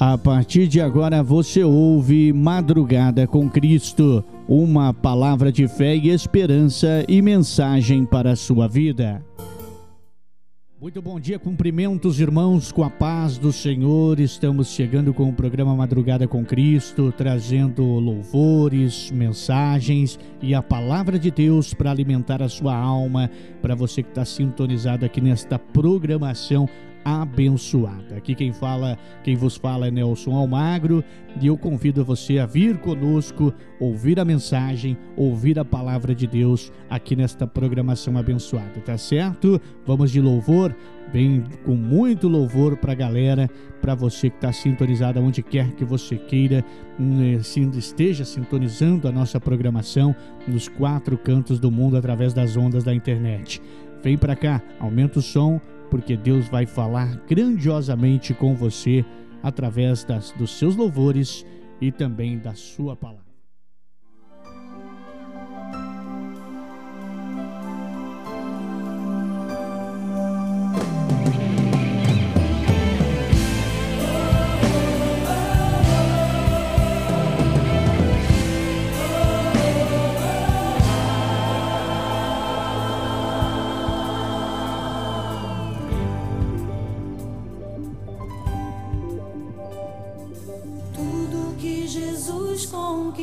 A partir de agora você ouve Madrugada com Cristo, uma palavra de fé e esperança e mensagem para a sua vida. Muito bom dia, cumprimentos irmãos com a paz do Senhor. Estamos chegando com o programa Madrugada com Cristo, trazendo louvores, mensagens e a palavra de Deus para alimentar a sua alma, para você que está sintonizado aqui nesta programação abençoada. Aqui quem fala, quem vos fala é Nelson Almagro e eu convido você a vir conosco, ouvir a mensagem, ouvir a palavra de Deus aqui nesta programação abençoada, tá certo? Vamos de louvor, vem com muito louvor para a galera, para você que está sintonizado onde quer que você queira, hum, esteja sintonizando a nossa programação nos quatro cantos do mundo através das ondas da internet. Vem para cá, aumenta o som porque Deus vai falar grandiosamente com você através das, dos seus louvores e também da sua palavra.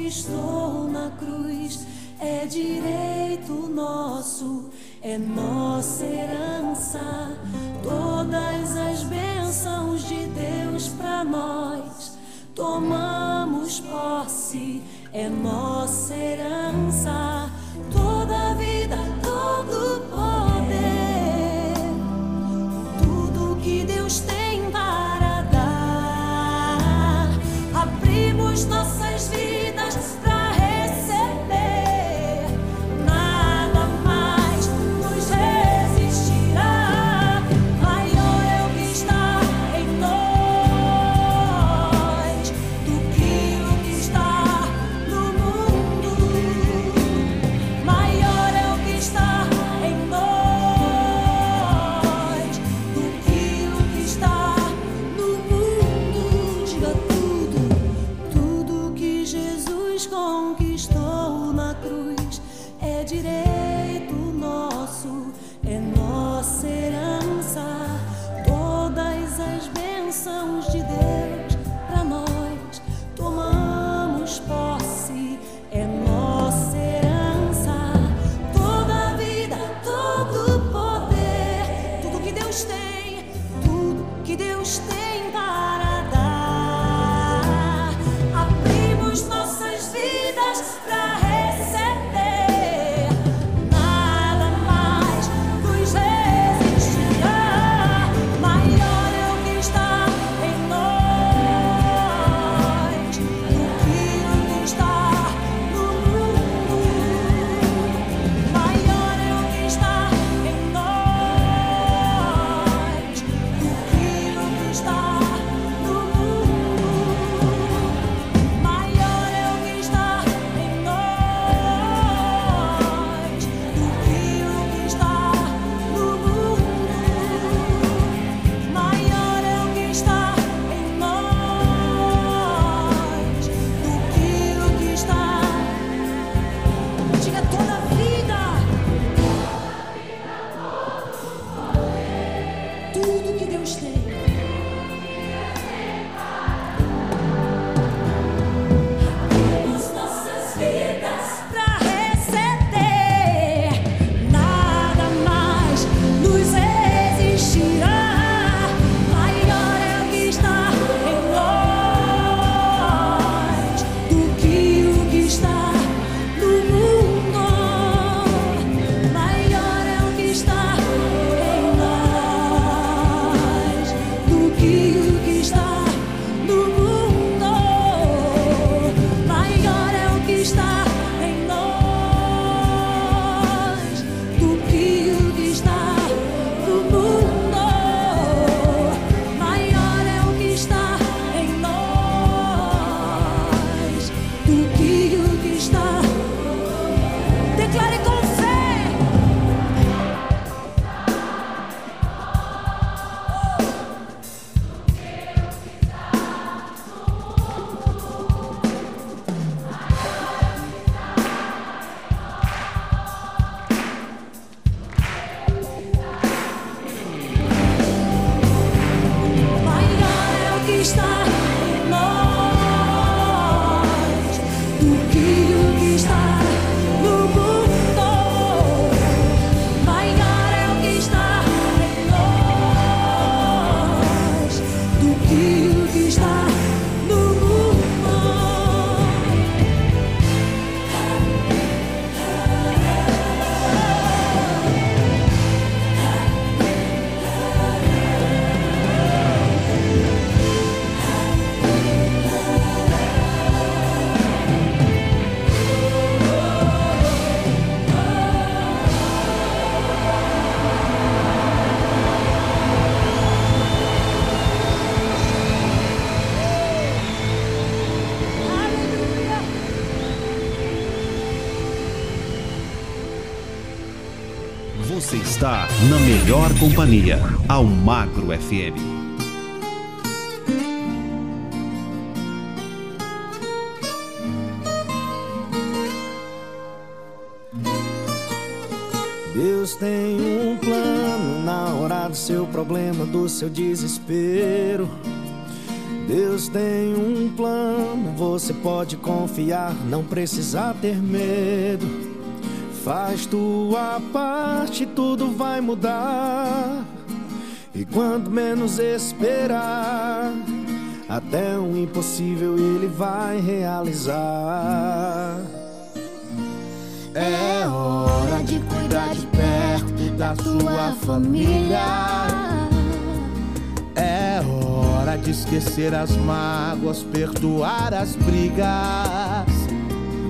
Conquistou na cruz é direito nosso, é nossa herança. Todas as bênçãos de Deus para nós tomamos posse, é nossa herança. Toda vida, todo poder, tudo que Deus tem para dar, abrimos nossas melhor companhia, ao Magro FM. Deus tem um plano na hora do seu problema, do seu desespero. Deus tem um plano, você pode confiar, não precisa ter medo. Faz tua parte, tudo vai mudar. E quando menos esperar, até o impossível ele vai realizar. É hora de cuidar de perto da sua família. É hora de esquecer as mágoas, perdoar as brigas.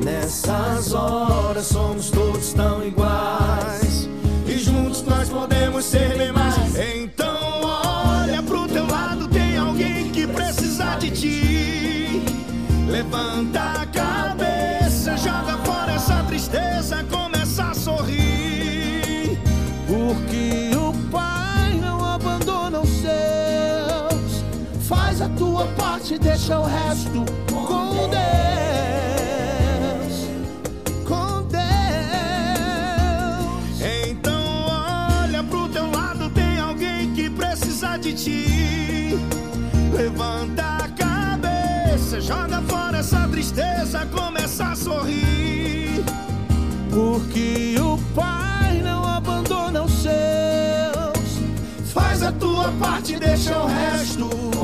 Nessas horas somos todos tão iguais. E juntos nós podemos ser bem mais. Então olha pro teu lado, tem alguém que precisa de ti. Levanta a cabeça, joga fora essa tristeza, começa a sorrir. Porque o Pai não abandona os seus. Faz a tua parte, deixa o resto Levanta a cabeça, joga fora essa tristeza, começa a sorrir. Porque o Pai não abandona os seus. Faz a tua parte, deixa o resto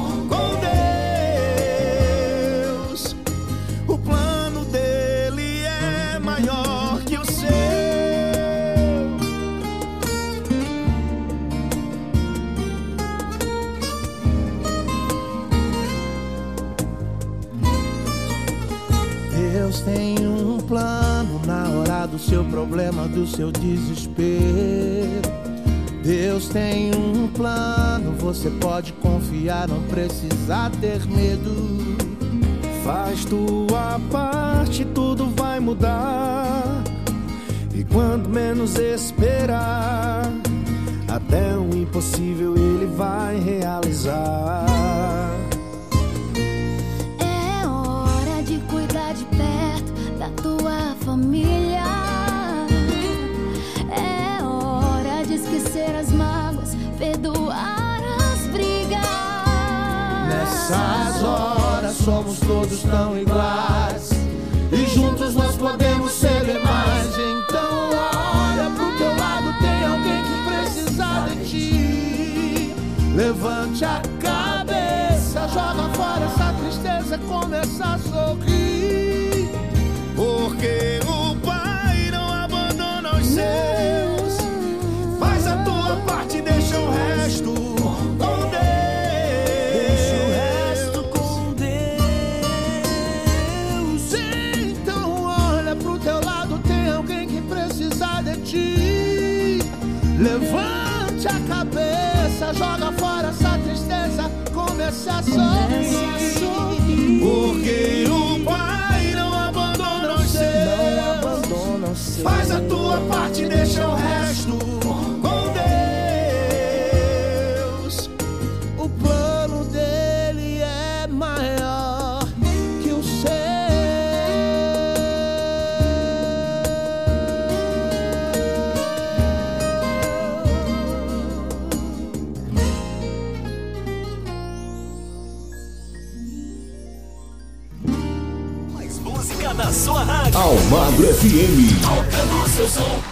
problema, do seu desespero. Deus tem um plano, você pode confiar, não precisa ter medo. Faz tua parte, tudo vai mudar. E quando menos esperar, até o impossível ele vai realizar. Todos tão iguais. E juntos nós podemos ser demais. Então olha pro teu lado, tem alguém que precisa de ti. Levante a cabeça, joga fora essa tristeza, começa a sorrir. FM. Tocando seu som.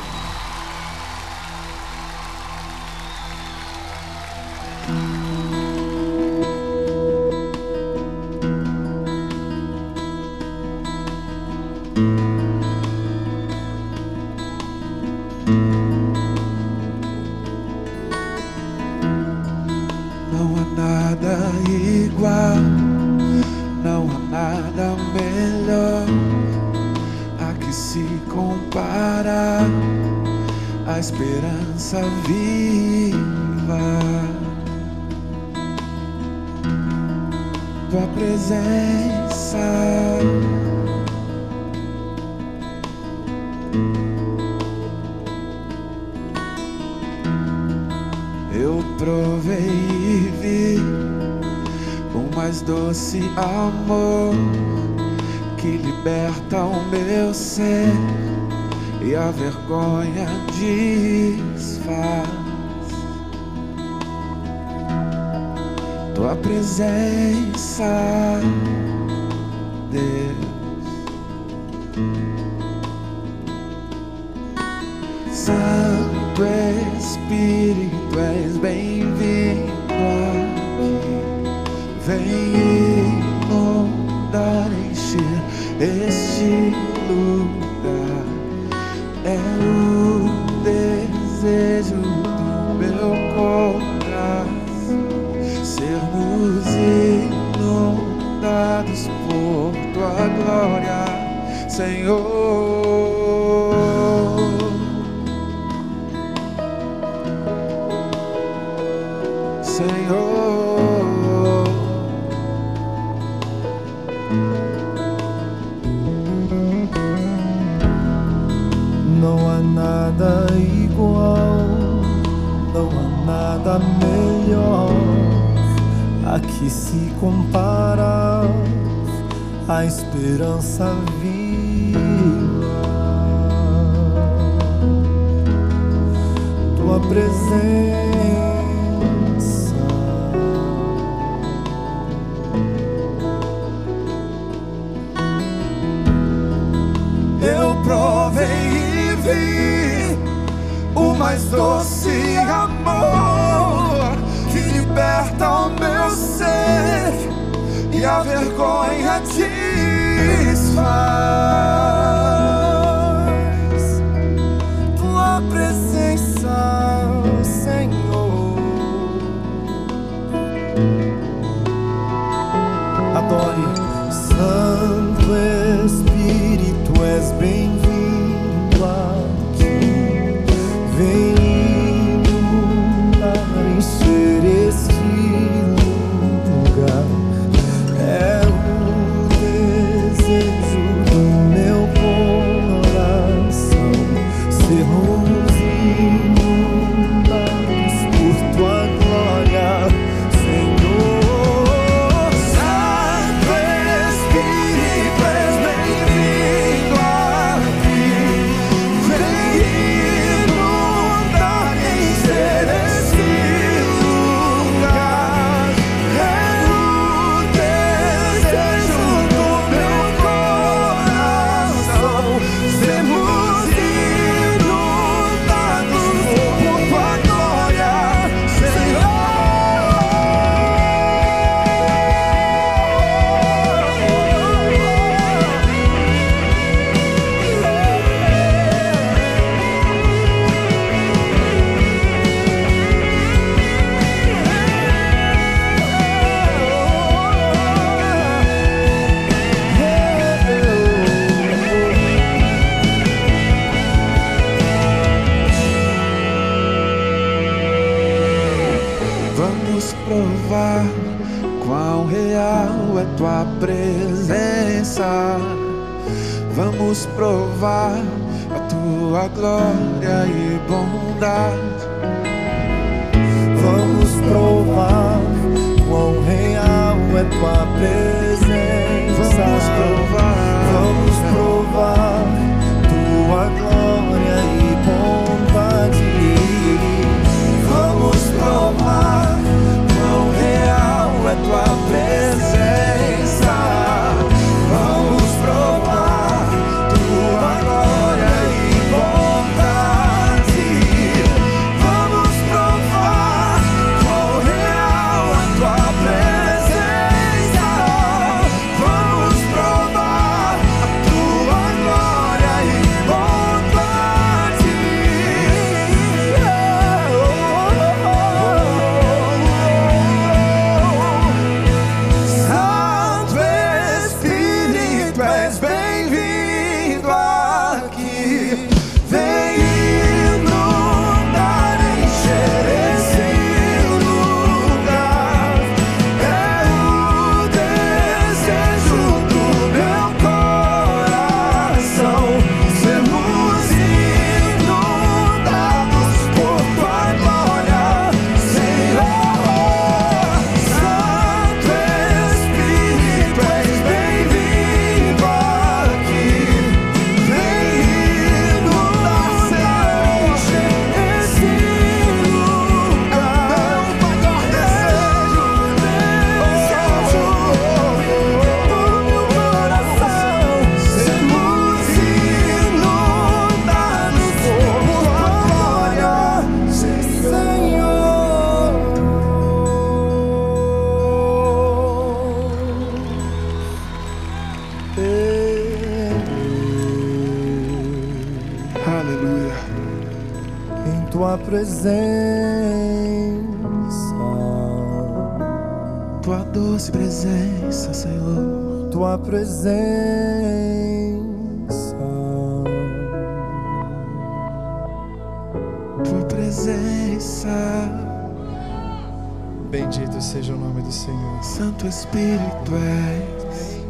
Espírito és.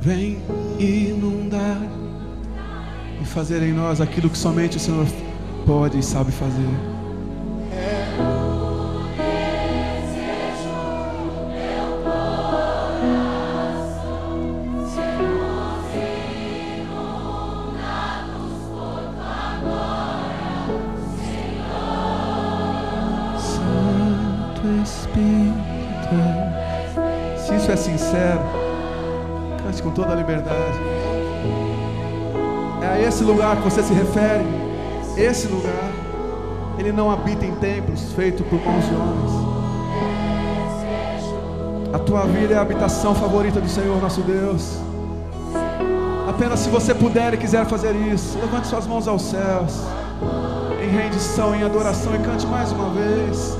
Vem inundar e fazer em nós aquilo que somente o Senhor pode e sabe fazer. Que você se refere. Esse lugar. Ele não habita em templos feitos por mãos de homens. A tua vida é a habitação favorita do Senhor nosso Deus. Apenas se você puder e quiser fazer isso, levante suas mãos aos céus. Em rendição, em adoração e cante mais uma vez.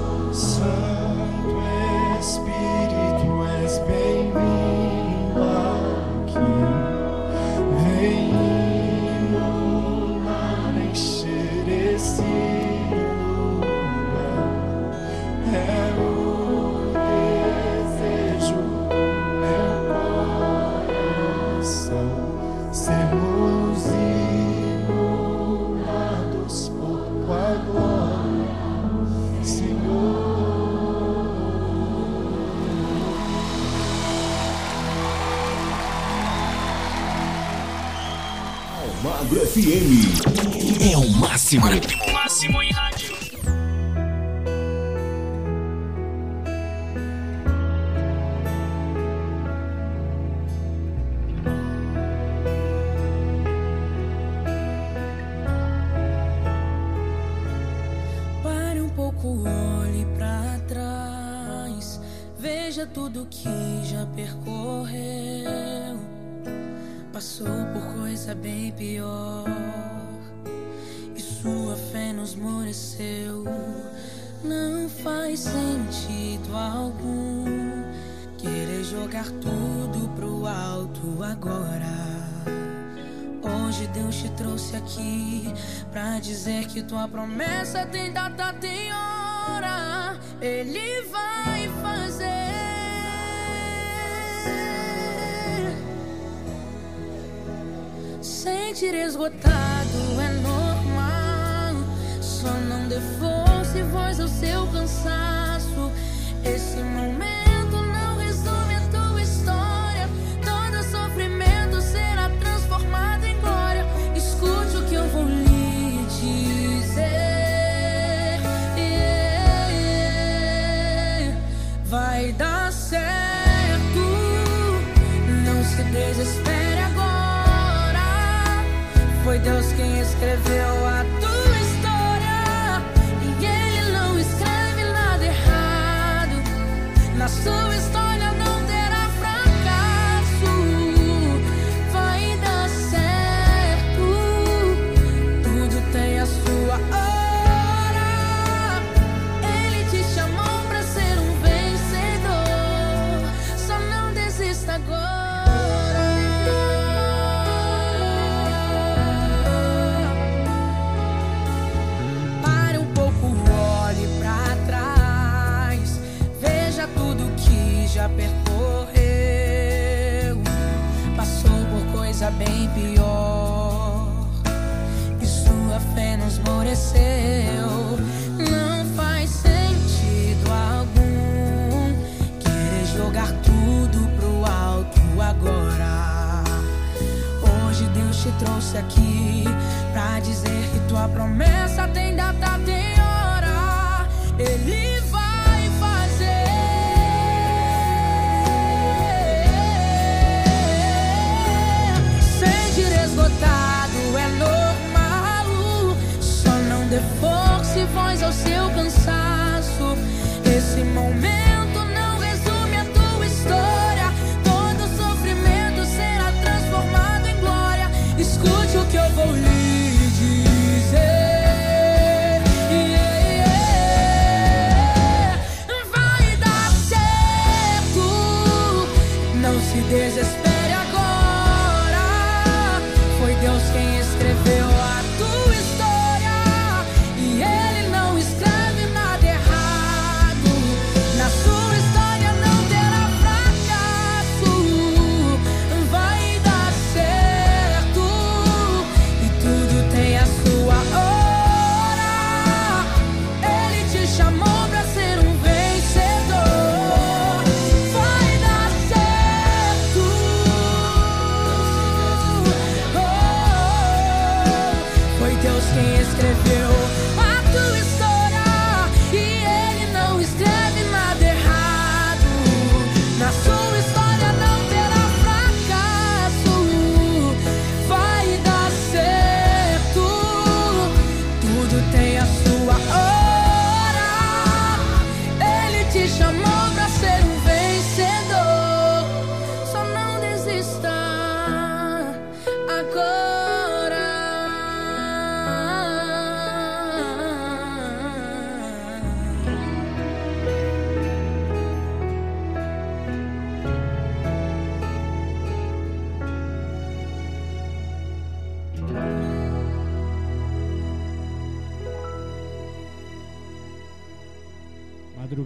FM. É o máximo. Máximo em rádio. Aqui pra dizer que tua promessa tem data, tem hora. Ele vai fazer. Sentir esgotado é normal. Só não dê força e voz ao seu cansaço. Esse Deus quem escreveu bem pior. E sua fé nos esmoreceu. Não faz sentido algum querer jogar tudo pro alto agora. Hoje Deus te trouxe aqui pra dizer que tua promessa tem data, seu cansaço. Esse momento não resume a tua história. Todo sofrimento será transformado em glória. Escute o que eu vou lhe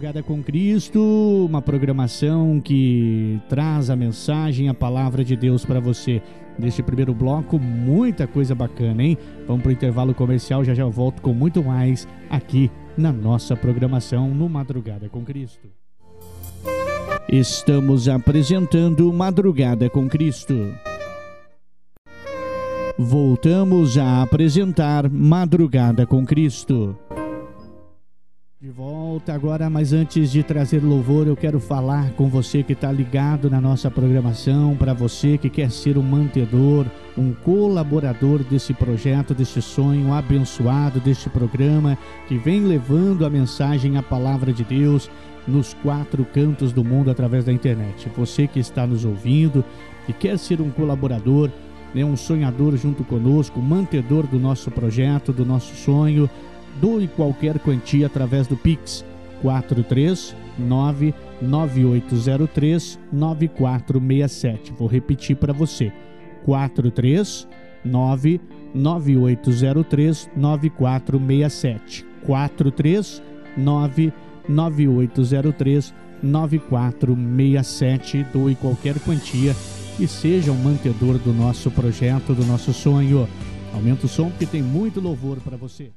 Madrugada com Cristo, uma programação que traz a mensagem, a palavra de Deus para você. Neste primeiro bloco, muita coisa bacana, hein? Vamos para o intervalo comercial, já já volto com muito mais aqui na nossa programação no Madrugada com Cristo. Estamos apresentando Madrugada com Cristo. Voltamos a apresentar Madrugada com Cristo. De volta agora, mas antes de trazer louvor, eu quero falar com você que está ligado na nossa programação, para você que quer ser um mantedor, um colaborador desse projeto, desse sonho abençoado, deste programa que vem levando a mensagem, a palavra de Deus nos quatro cantos do mundo através da internet. Você que está nos ouvindo e quer ser um colaborador, né, um sonhador junto conosco, mantedor do nosso projeto, do nosso sonho doe qualquer quantia através do Pix 439 9803 9467. Vou repetir para você. 439 9803 9467. 439 9803 9467. Doe qualquer quantia e seja um mantedor do nosso projeto, do nosso sonho. Aumenta o som que tem muito louvor para você.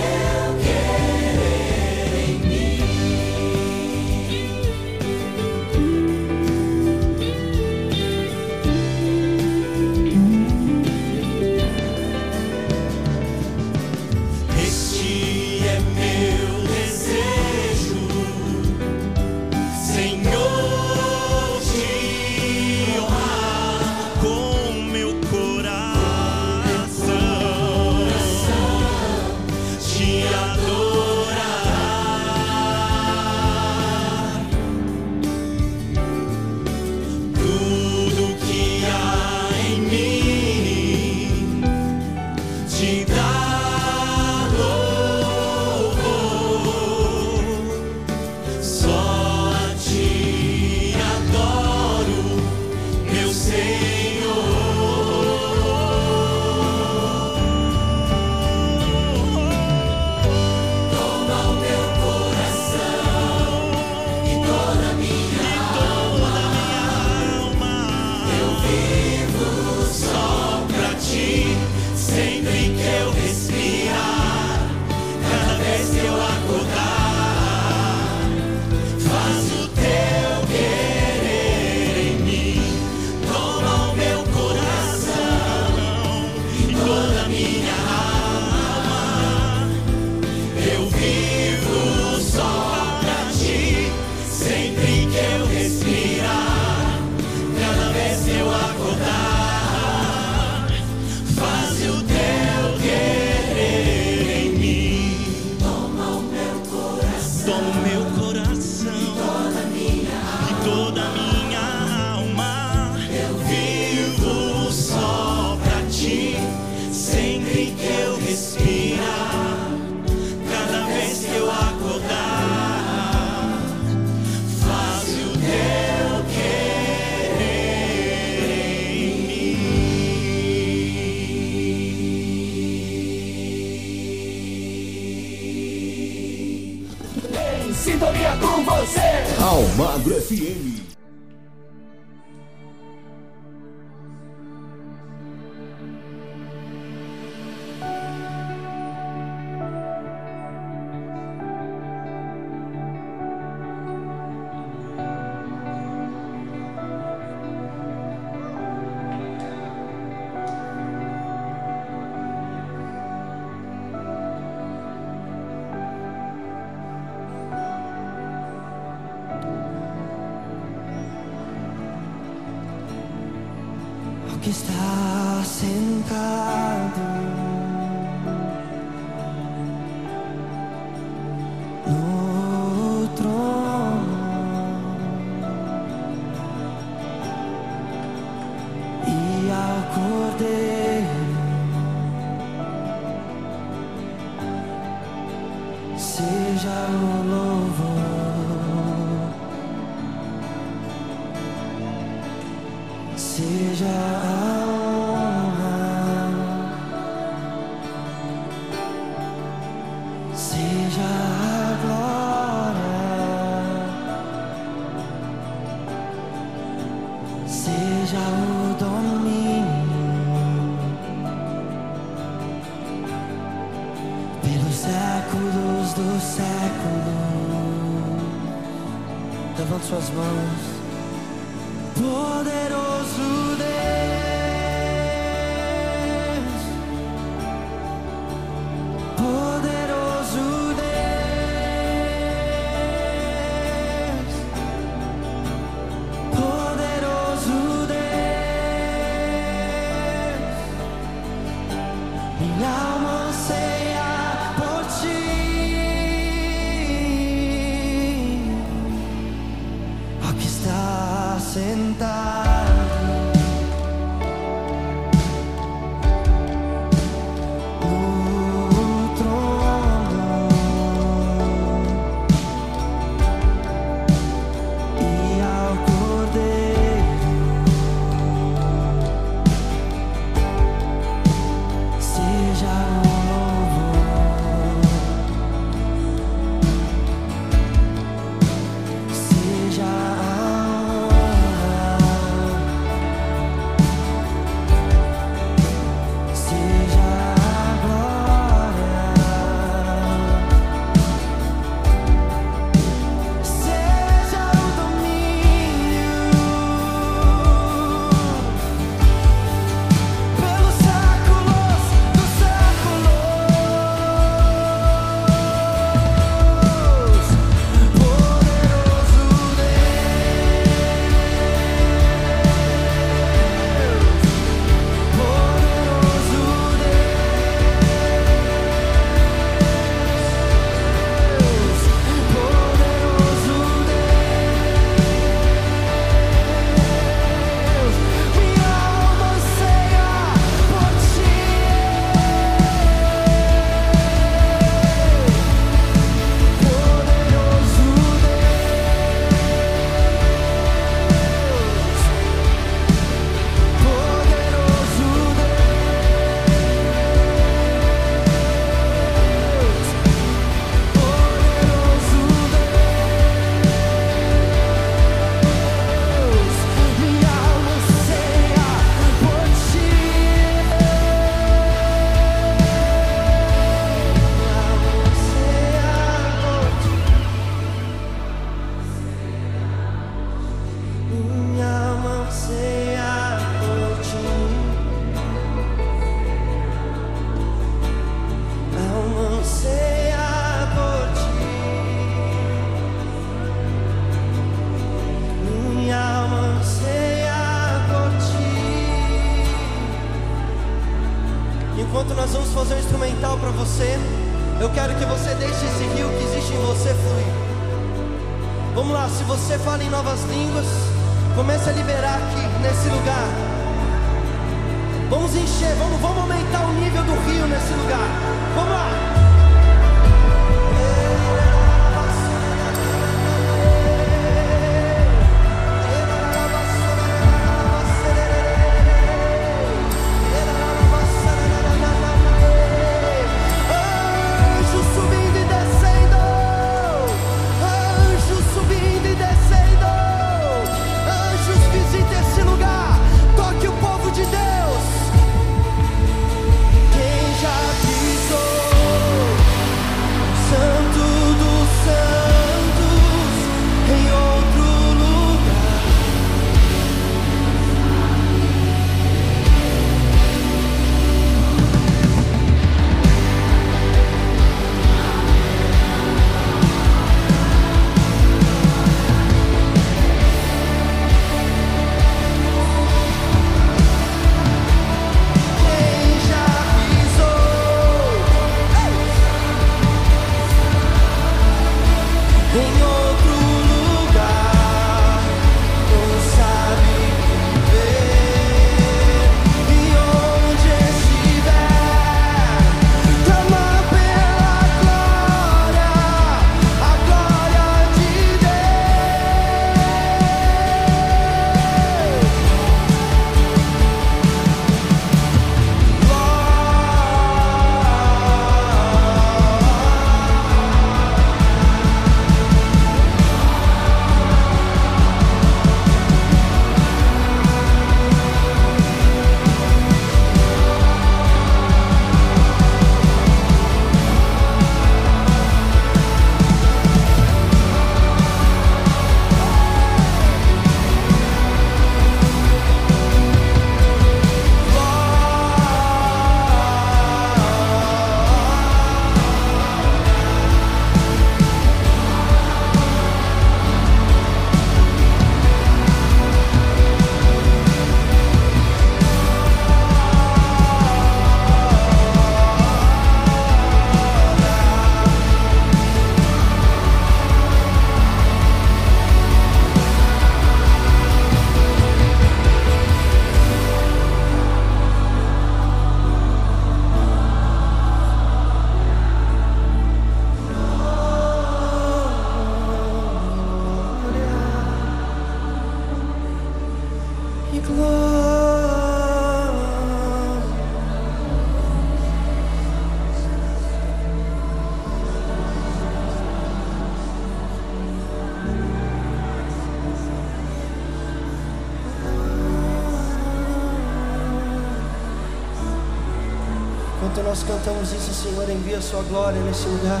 a sua glória nesse lugar.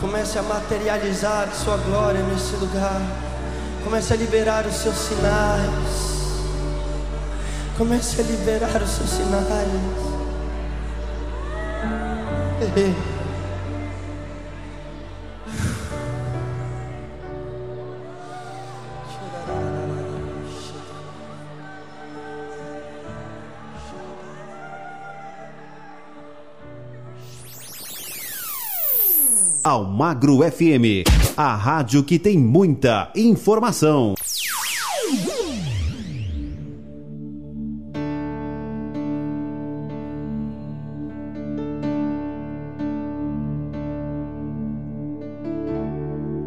Comece a materializar sua glória nesse lugar. Comece a liberar os seus sinais. Comece a liberar os seus sinais. Ei. Agro FM, a rádio que tem muita informação.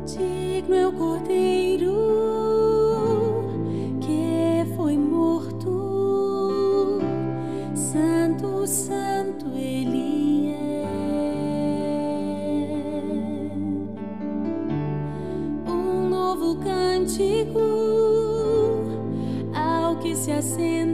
Digno é o cordeiro. crescendo.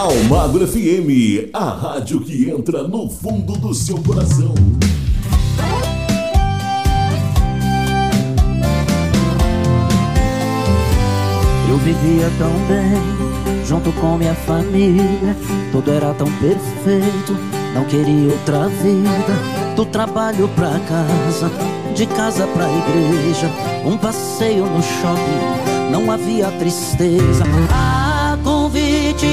Almagro FM, a rádio que entra no fundo do seu coração. Eu vivia tão bem, junto com minha família. Tudo era tão perfeito, não queria outra vida. Do trabalho pra casa, de casa pra igreja. Um passeio no shopping, não havia tristeza. Ah,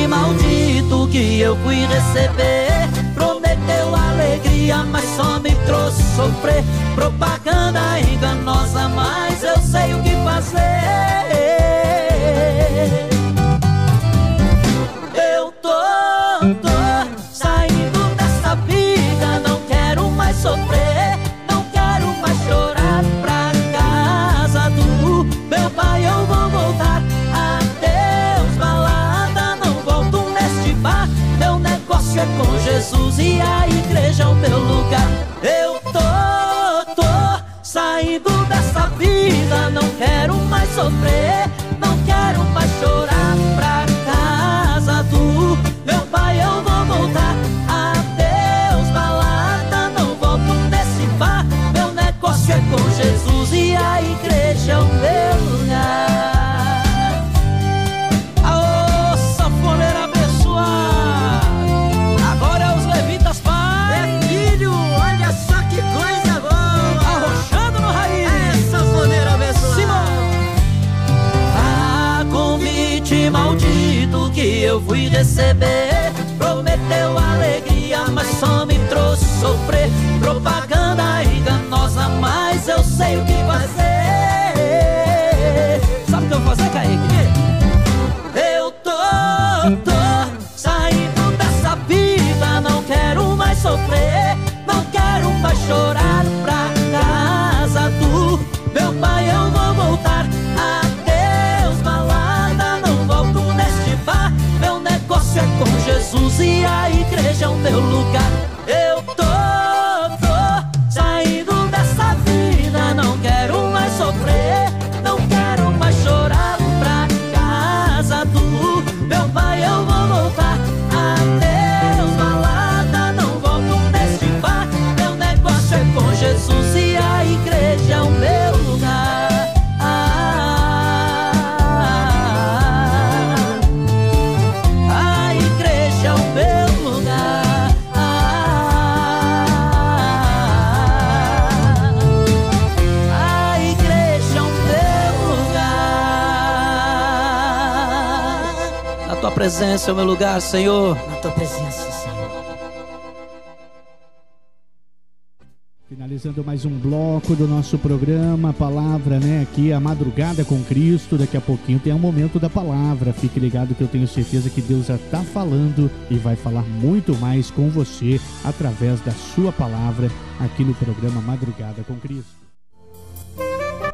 maldito que eu fui receber. Prometeu alegria, mas só me trouxe sofrer. Propaganda enganosa, mas eu sei o que fazer. Meu lugar. Presença é o meu lugar, Senhor. Na tua presença, Senhor. Finalizando mais um bloco do nosso programa, palavra, né? Aqui a madrugada com Cristo. Daqui a pouquinho tem um momento da palavra. Fique ligado que eu tenho certeza que Deus já está falando e vai falar muito mais com você através da sua palavra aqui no programa Madrugada com Cristo.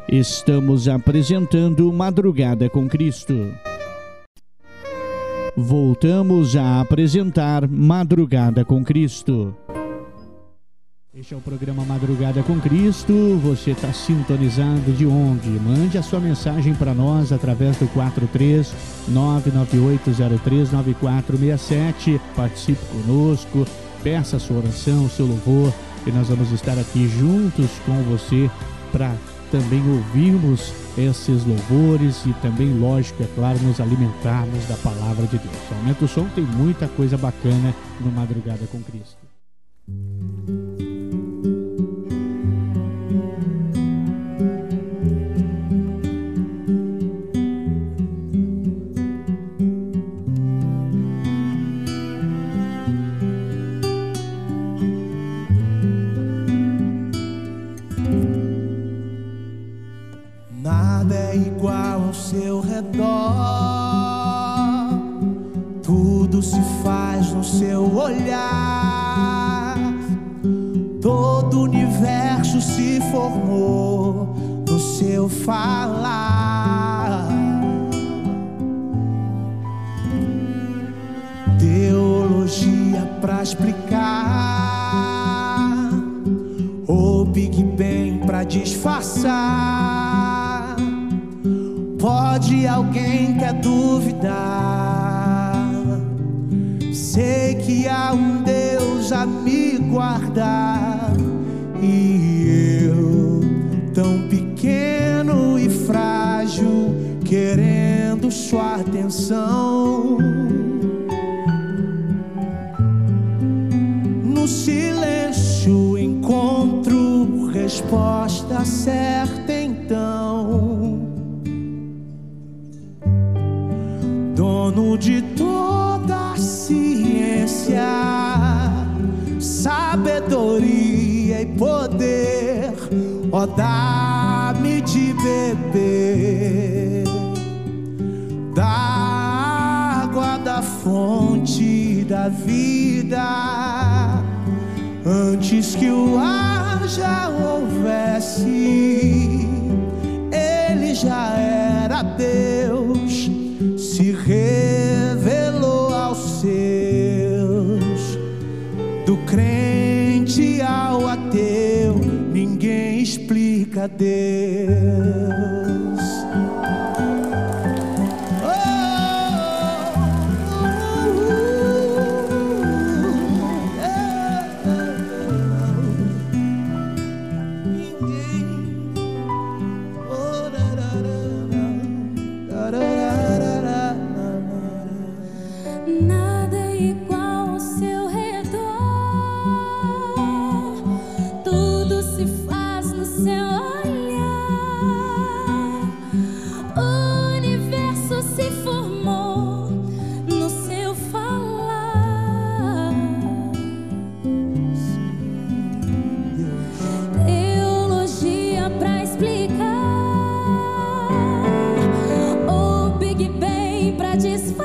Estamos apresentando Madrugada com Cristo. Voltamos a apresentar Madrugada com Cristo. Este é o programa Madrugada com Cristo. Você está sintonizado de onde? Mande a sua mensagem para nós através do 43 998039467. Participe conosco, peça a sua oração, o seu louvor, e nós vamos estar aqui juntos com você para também ouvirmos esses louvores e também, lógico, é claro, nos alimentarmos da palavra de Deus. Aumenta o som, tem muita coisa bacana no Madrugada com Cristo. Igual ao seu redor. Tudo se faz no seu olhar. Todo o universo se formou no seu falar. Teologia pra explicar. Ou Big Bang pra disfarçar. Pode alguém quer é duvidar? Sei que há um Deus a me guardar e eu tão pequeno e frágil querendo sua atenção. No silêncio encontro resposta certa então. dono de toda a ciência, sabedoria e poder, ó, dá-me de beber da água da fonte da vida, antes que o ar já houvesse, ele já era Deus se revelou aos seus, do crente ao ateu, ninguém explica Deus. I just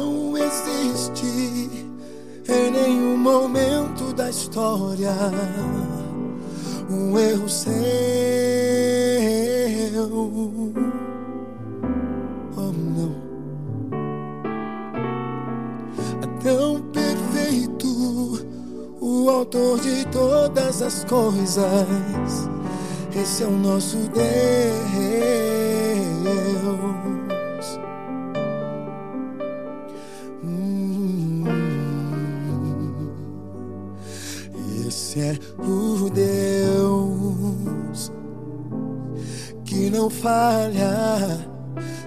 não existe em nenhum momento da história um erro seu. Oh, não. É tão perfeito o autor de todas as coisas. Esse é o nosso Deus. não falha,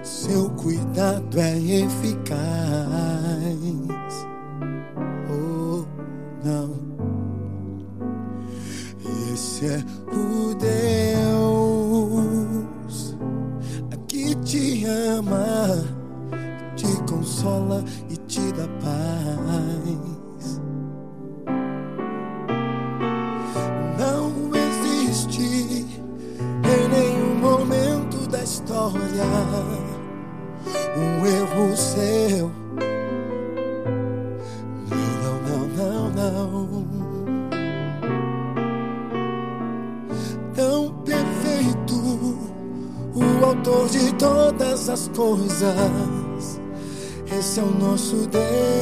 seu cuidado é eficaz. su dedo.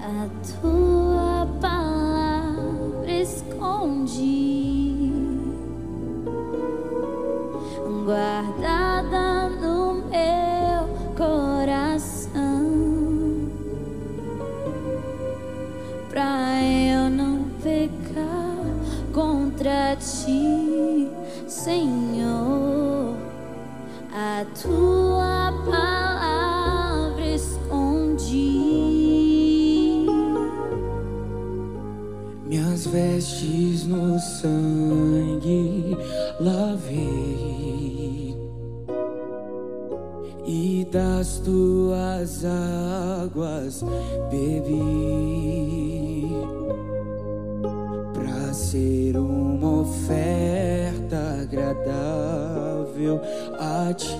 A tua palavra escondi, guarda. das águas bebi para ser uma oferta agradável a ti.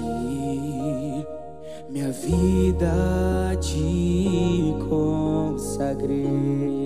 Minha vida te consagrei.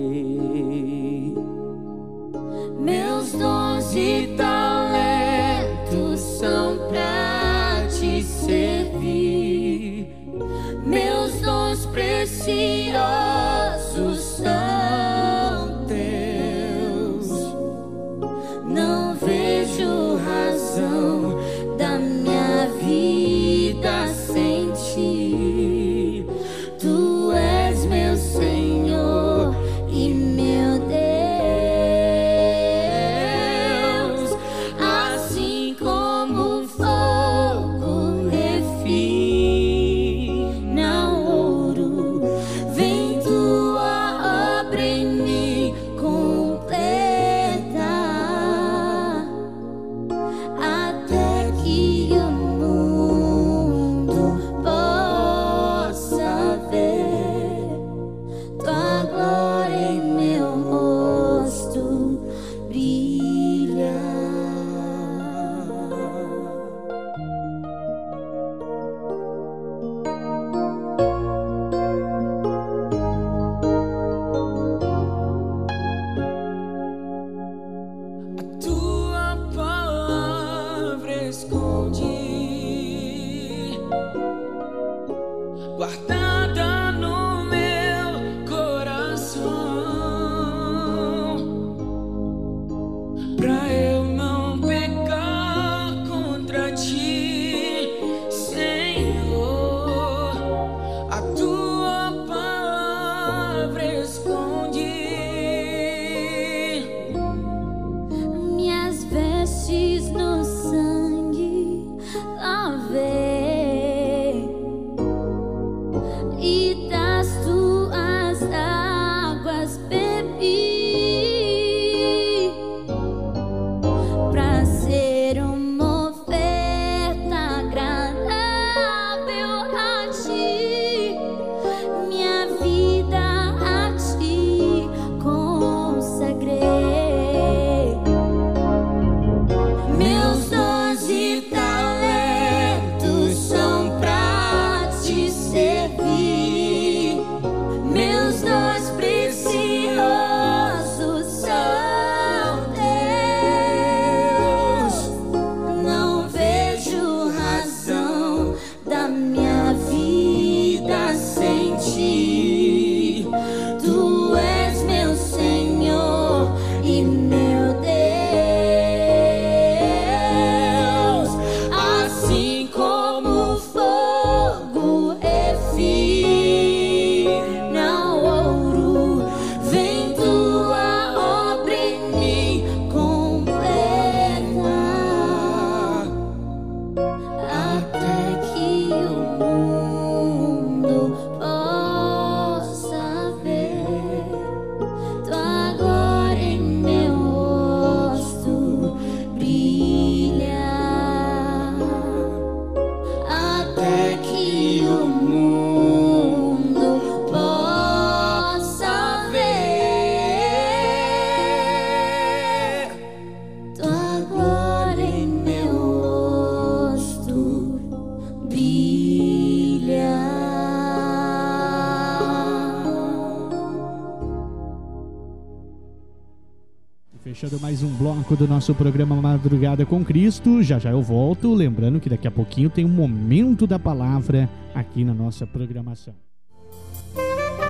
fechando mais um bloco do nosso programa Madrugada com Cristo. Já já eu volto, lembrando que daqui a pouquinho tem um momento da palavra aqui na nossa programação.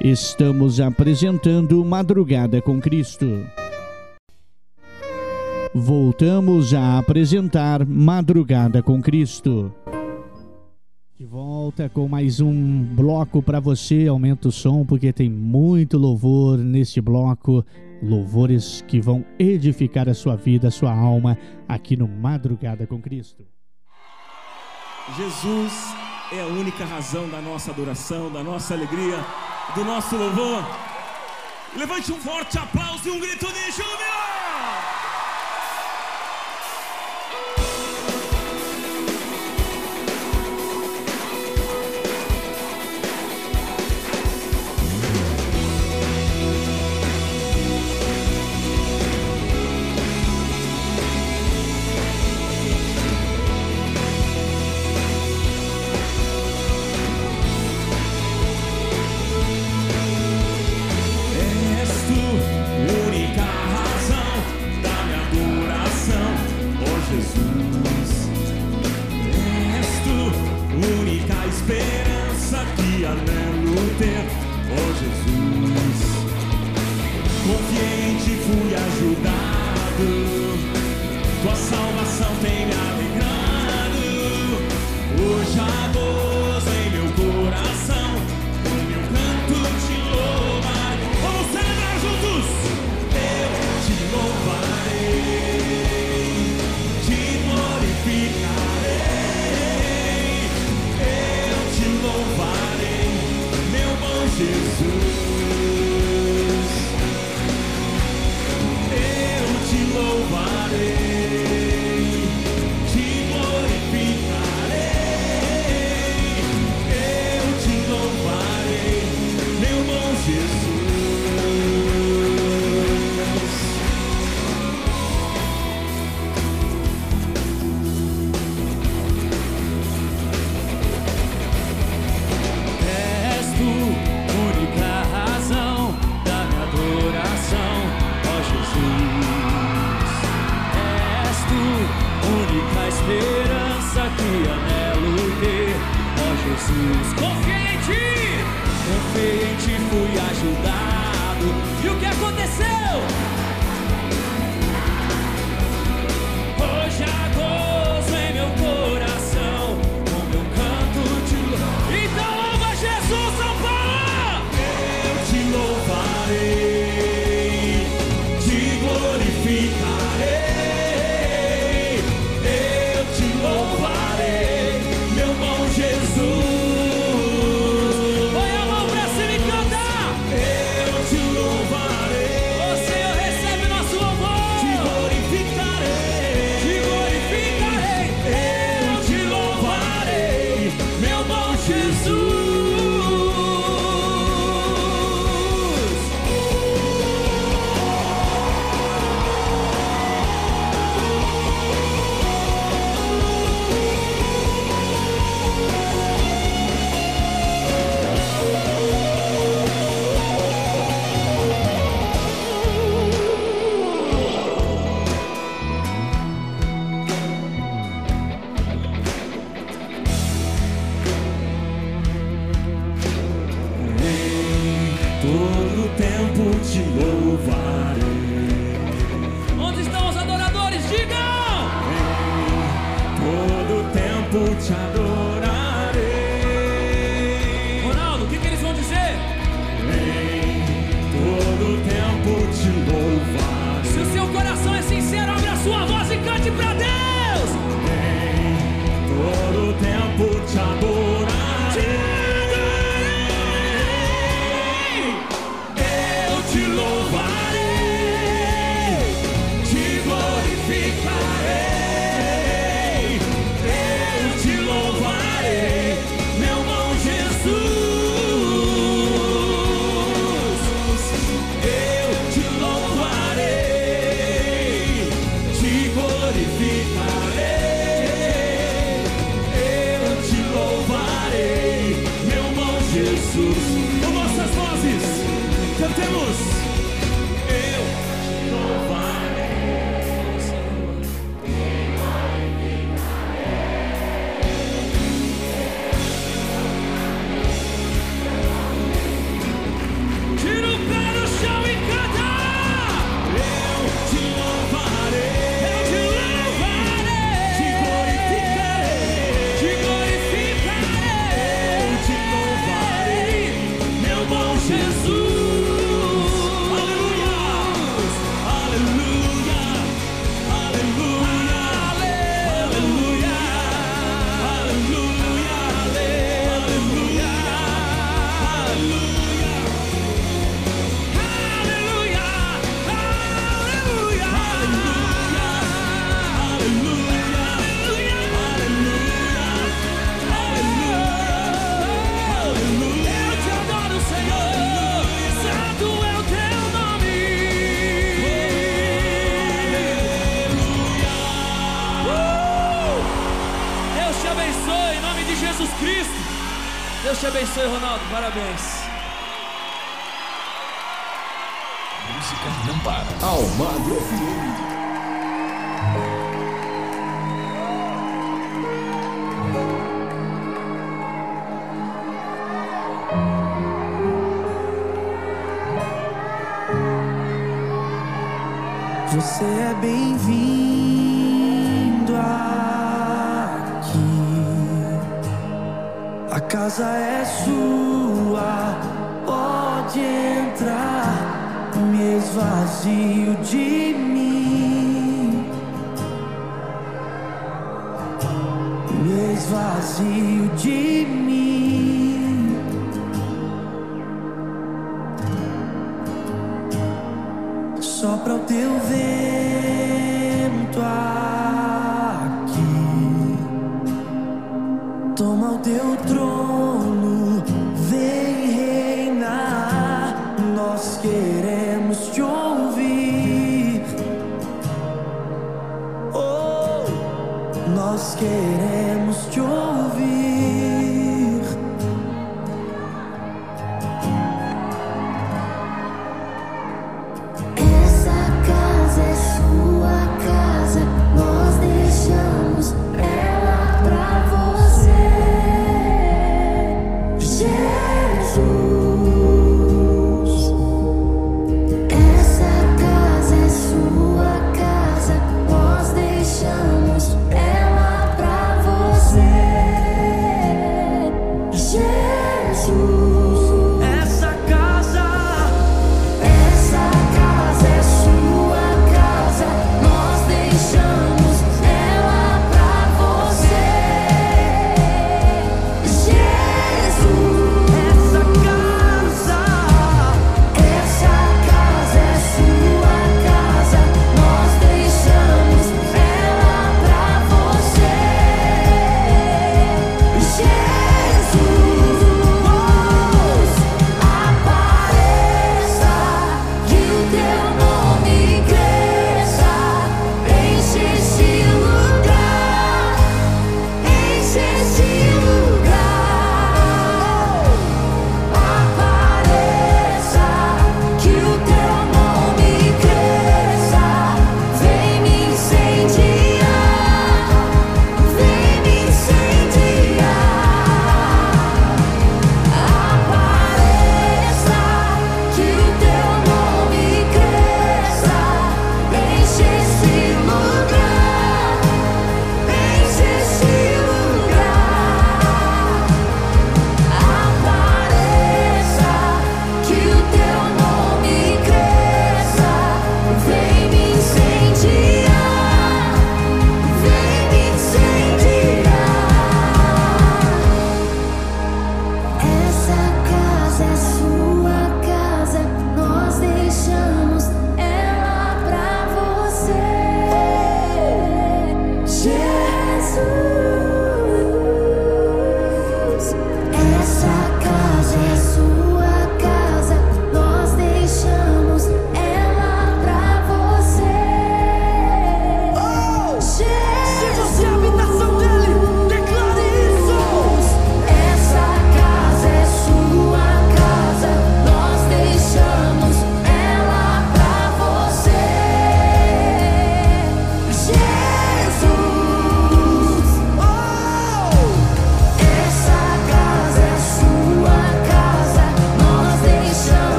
Estamos apresentando Madrugada com Cristo. Voltamos a apresentar Madrugada com Cristo. De volta com mais um bloco para você. Aumenta o som porque tem muito louvor neste bloco. Louvores que vão edificar a sua vida, a sua alma aqui no Madrugada com Cristo. Jesus é a única razão da nossa adoração, da nossa alegria, do nosso louvor. Levante um forte aplauso e um grito de júbilo!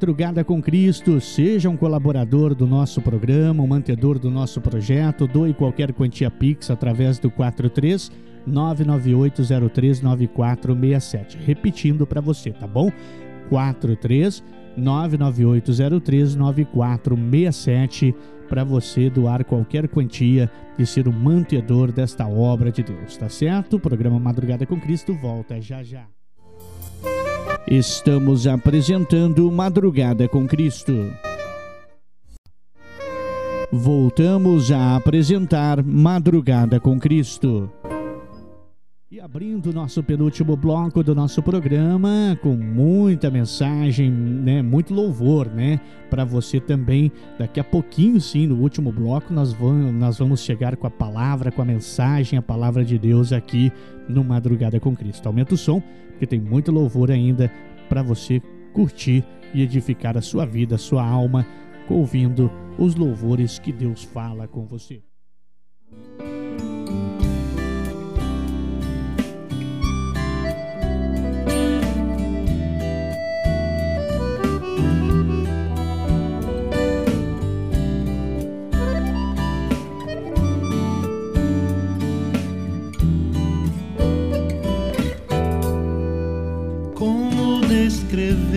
Madrugada com Cristo. Seja um colaborador do nosso programa, um mantedor do nosso projeto. Doe qualquer quantia Pix através do 43 998039467. Repetindo para você, tá bom? 43 998039467 para você doar qualquer quantia e ser um mantedor desta obra de Deus, tá certo? O programa Madrugada com Cristo volta já já. Estamos apresentando Madrugada com Cristo. Voltamos a apresentar Madrugada com Cristo. E abrindo nosso penúltimo bloco do nosso programa, com muita mensagem, né, muito louvor, né, para você também. Daqui a pouquinho, sim, no último bloco, nós vamos, nós vamos chegar com a palavra, com a mensagem, a palavra de Deus aqui no Madrugada com Cristo. Aumenta o som, porque tem muito louvor ainda para você curtir e edificar a sua vida, a sua alma, ouvindo os louvores que Deus fala com você. Como descrever?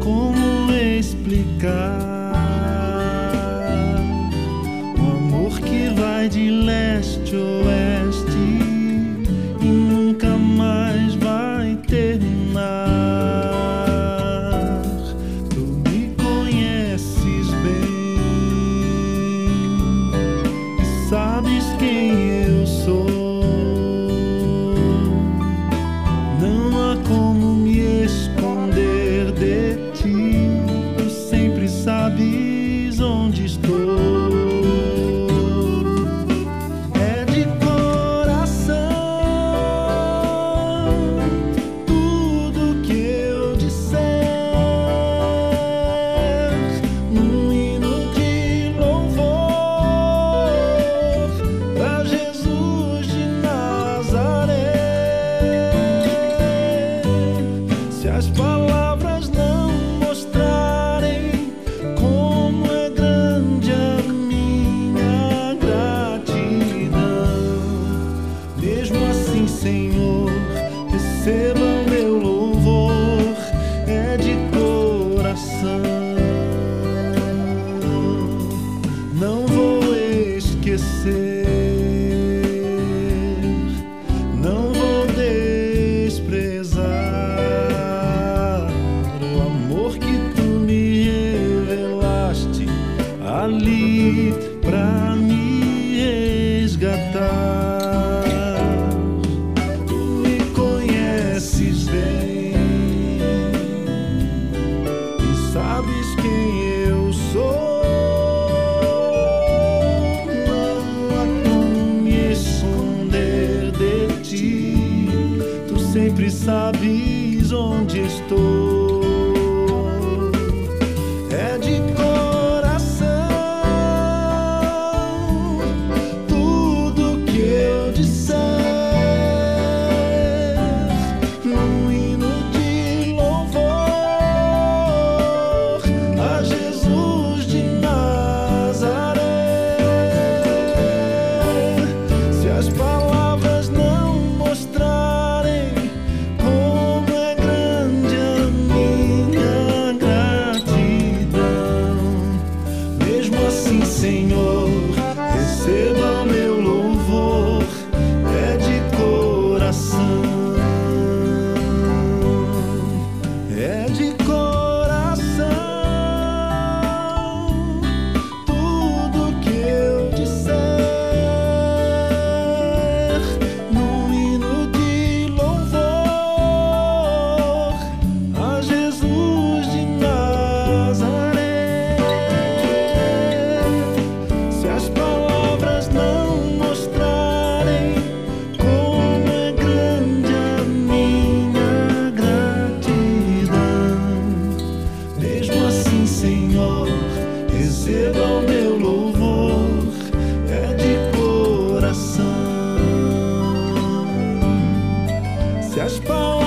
Como explicar se as palmas.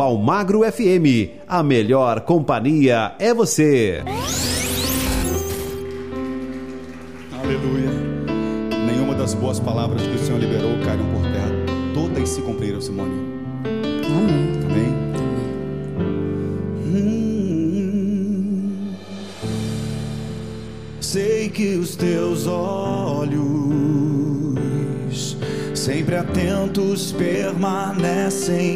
ao Almagro FM. A melhor companhia é você. Aleluia. Nenhuma das boas palavras que o Senhor liberou caíram por terra. Todas se cumpriram, Simone. Amém. Amém. Hum. Sei que os teus olhos sempre atentos permanecem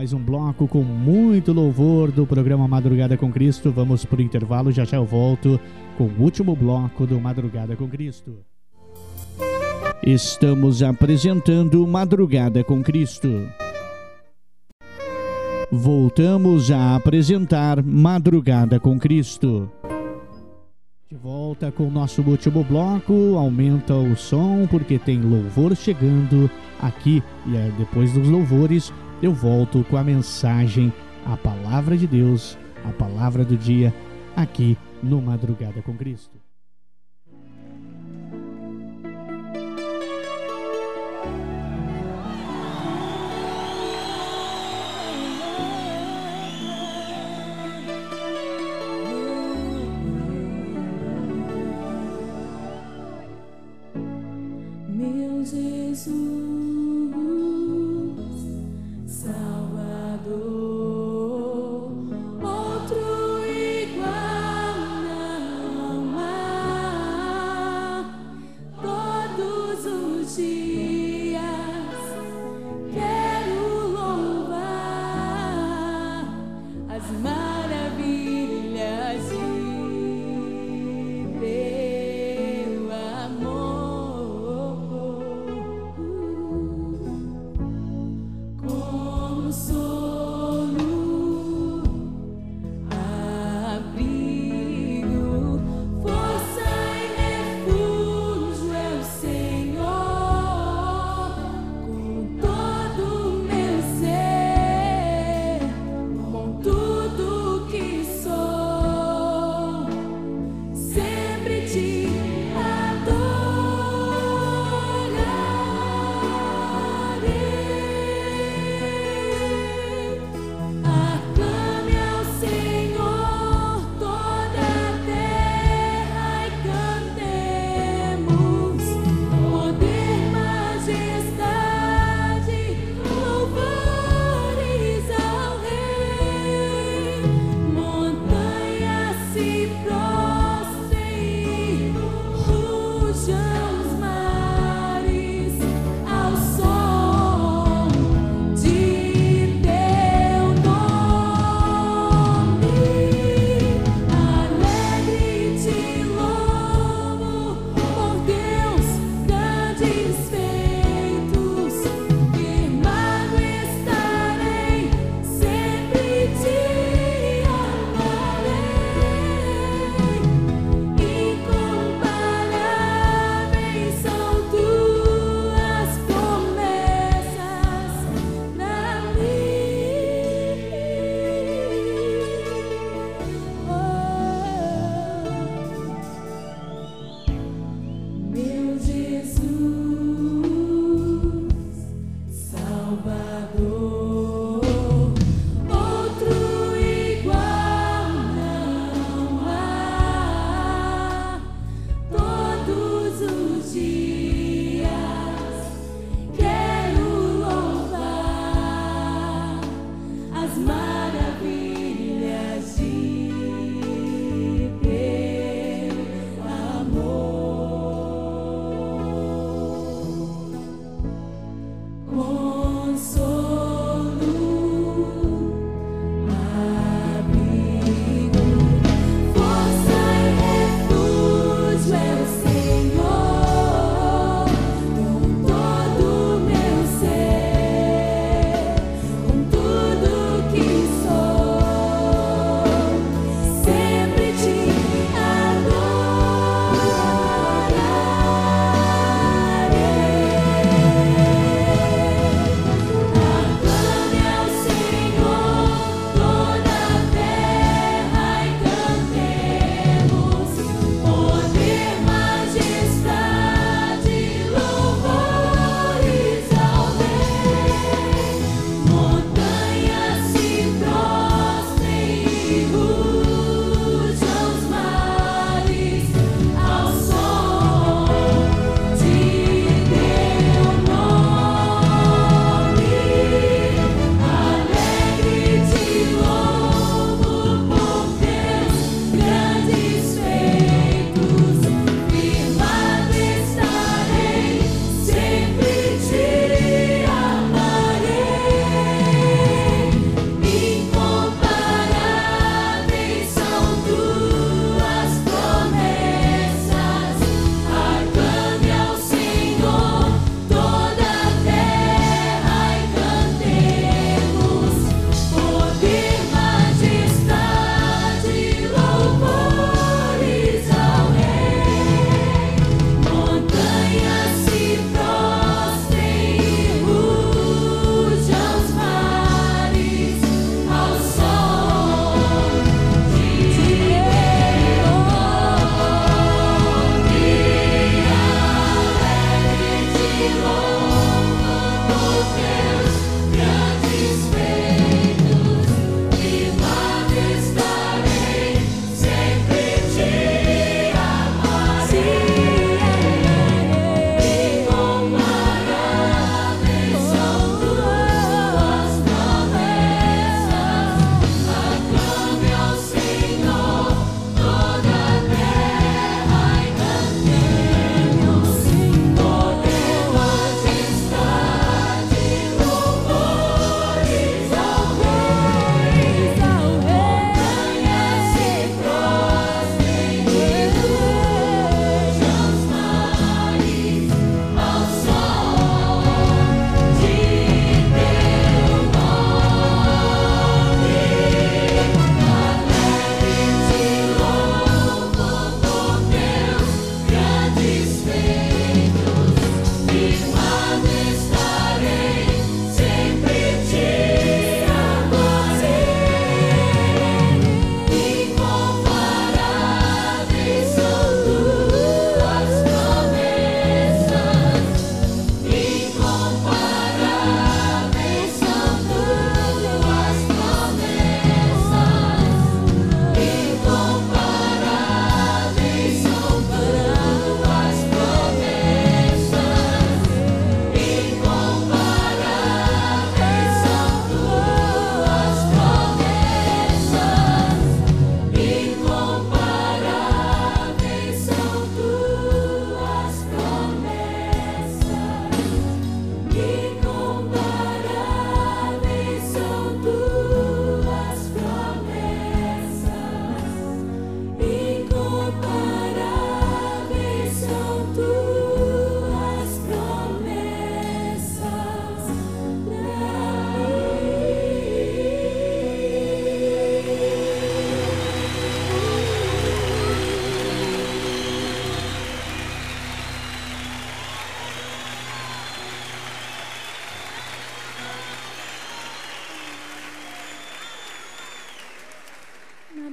mais um bloco com muito louvor do programa Madrugada com Cristo. Vamos para o intervalo, já já eu volto com o último bloco do Madrugada com Cristo. Estamos apresentando Madrugada com Cristo. Voltamos a apresentar Madrugada com Cristo. De volta com o nosso último bloco, aumenta o som porque tem louvor chegando aqui e é depois dos louvores eu volto com a mensagem, a palavra de Deus, a palavra do dia, aqui no Madrugada com Cristo. Jesus.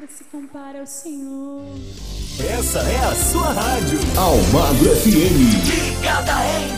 nada se compara ao Senhor. Essa é a sua rádio, Almagro FM. Ligada em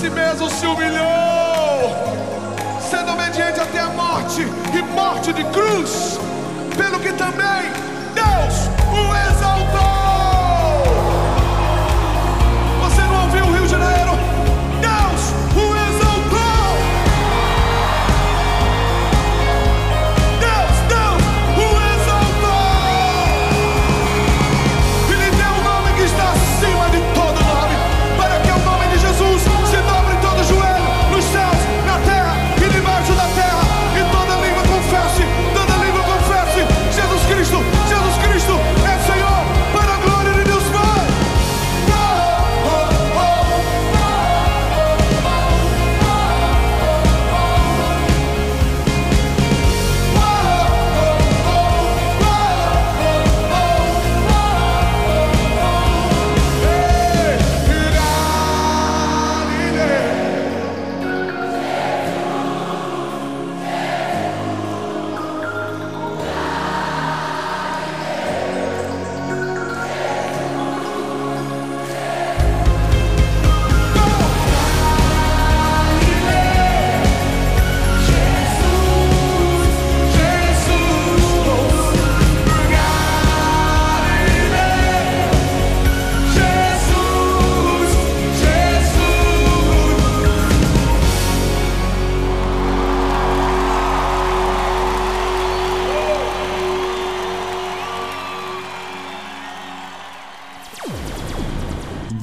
si mesmo se humilhou.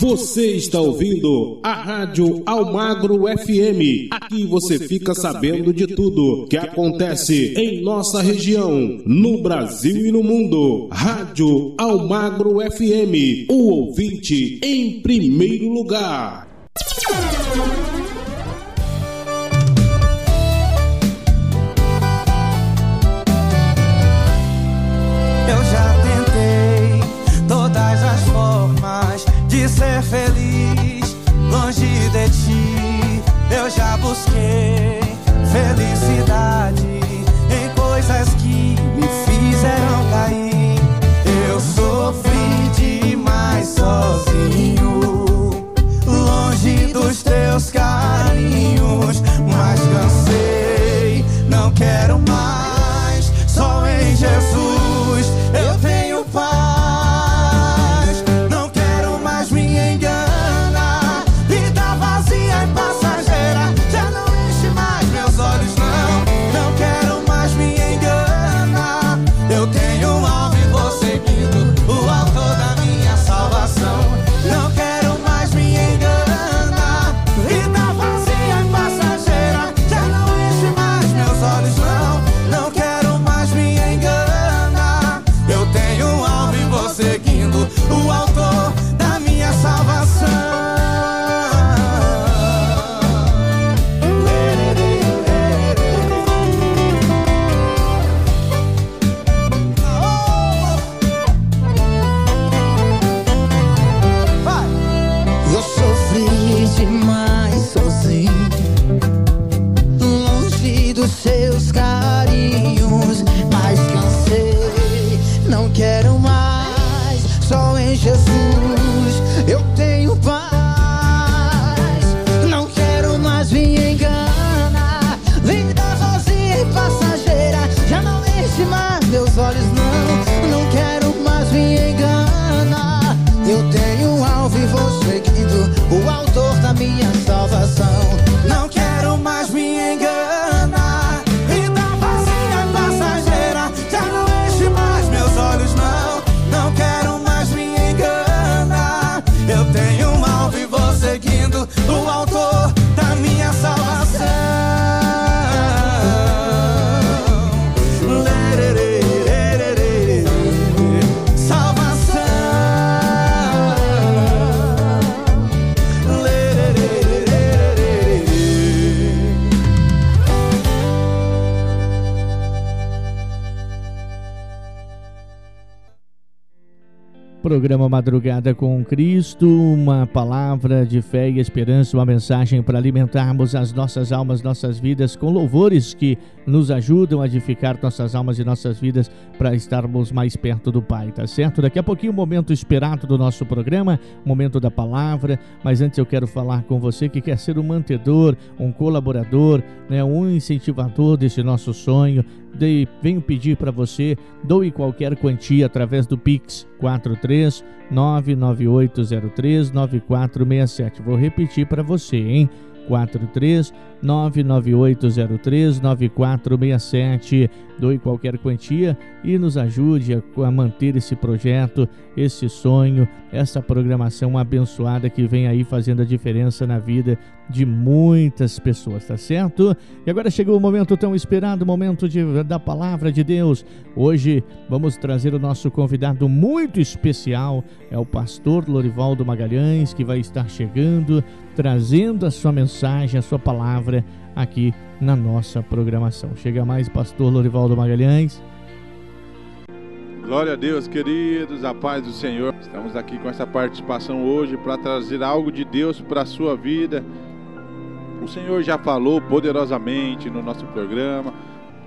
Você está ouvindo a Rádio Almagro FM. Aqui você fica sabendo de tudo que acontece em nossa região, no Brasil e no mundo. Rádio Almagro FM, o ouvinte em primeiro lugar. Busquei felicidade em coisas que me fizeram cair. Eu sofri demais sozinho, longe dos teus carinhos, mas cansei, não quero mais. Programa Madrugada com Cristo, uma palavra de fé e esperança, uma mensagem para alimentarmos as nossas almas, nossas vidas com louvores que nos ajudam a edificar nossas almas e nossas vidas para estarmos mais perto do Pai, tá certo? Daqui a pouquinho o momento esperado do nosso programa, momento da palavra, mas antes eu quero falar com você que quer ser um mantedor, um colaborador, né, um incentivador desse nosso sonho, de, venho pedir para você, doe qualquer quantia através do Pix 43 99803 9467. Vou repetir para você, hein? 43 99803 9467. Doe qualquer quantia e nos ajude a, a manter esse projeto, esse sonho, essa programação abençoada que vem aí fazendo a diferença na vida de muitas pessoas, tá certo? E agora chegou o momento tão esperado, o momento de, da palavra de Deus. Hoje vamos trazer o nosso convidado muito especial, é o pastor Lorivaldo Magalhães, que vai estar chegando, trazendo a sua mensagem, a sua palavra aqui na nossa programação. Chega mais, pastor Lorivaldo Magalhães. Glória a Deus, queridos, a paz do Senhor. Estamos aqui com essa participação hoje para trazer algo de Deus para a sua vida. O Senhor já falou poderosamente no nosso programa,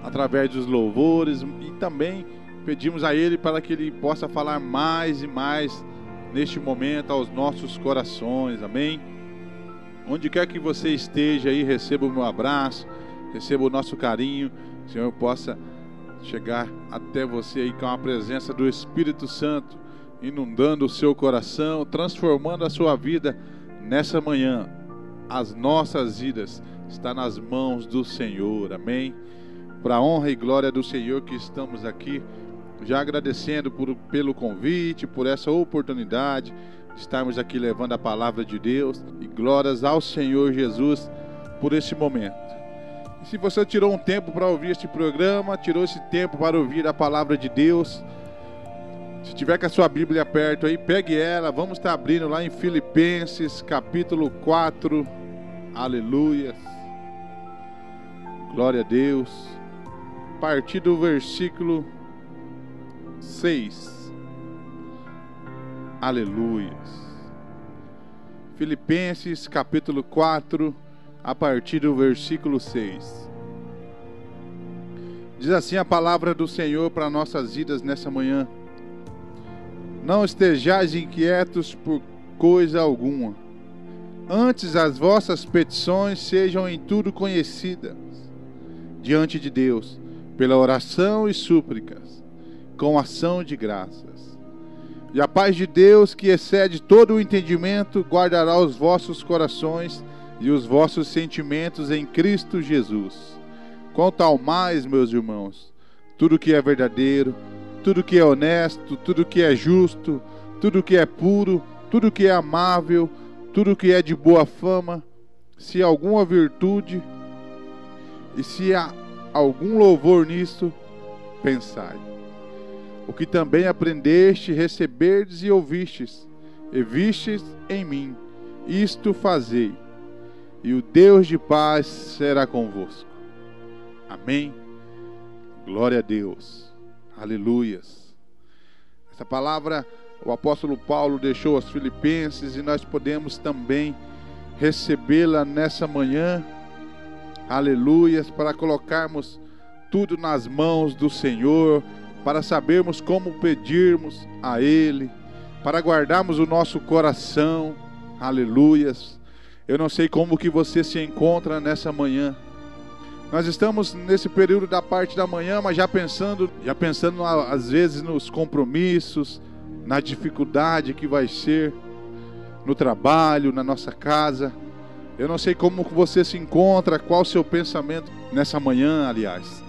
através dos louvores, e também pedimos a Ele para que Ele possa falar mais e mais neste momento aos nossos corações, amém? Onde quer que você esteja aí, receba o meu abraço, receba o nosso carinho, o Senhor possa chegar até você aí com a presença do Espírito Santo, inundando o seu coração, transformando a sua vida nessa manhã. As nossas vidas estão nas mãos do Senhor, amém? Para a honra e glória do Senhor que estamos aqui, já agradecendo por, pelo convite, por essa oportunidade, estarmos aqui levando a palavra de Deus e glórias ao Senhor Jesus por esse momento. E se você tirou um tempo para ouvir este programa, tirou esse tempo para ouvir a palavra de Deus, se tiver com a sua Bíblia perto aí, pegue ela. Vamos estar abrindo lá em Filipenses, capítulo 4. Aleluia. Glória a Deus. A partir do versículo 6. Aleluia. Filipenses, capítulo 4, a partir do versículo 6. Diz assim a palavra do Senhor para nossas vidas nessa manhã. Não estejais inquietos por coisa alguma. Antes as vossas petições sejam em tudo conhecidas diante de Deus, pela oração e súplicas, com ação de graças. E a paz de Deus, que excede todo o entendimento, guardará os vossos corações e os vossos sentimentos em Cristo Jesus. Quanto ao mais, meus irmãos, tudo que é verdadeiro, tudo que é honesto, tudo que é justo, tudo que é puro, tudo que é amável, tudo que é de boa fama, se alguma virtude e se há algum louvor nisso, pensai. O que também aprendeste, receberdes e ouvistes, e vistes em mim, isto fazei, e o Deus de paz será convosco. Amém. Glória a Deus. Aleluias. Essa palavra o apóstolo Paulo deixou aos Filipenses e nós podemos também recebê-la nessa manhã. Aleluias, para colocarmos tudo nas mãos do Senhor, para sabermos como pedirmos a Ele, para guardarmos o nosso coração. Aleluias. Eu não sei como que você se encontra nessa manhã. Nós estamos nesse período da parte da manhã, mas já pensando, já pensando às vezes nos compromissos, na dificuldade que vai ser no trabalho, na nossa casa. Eu não sei como você se encontra, qual o seu pensamento nessa manhã, aliás.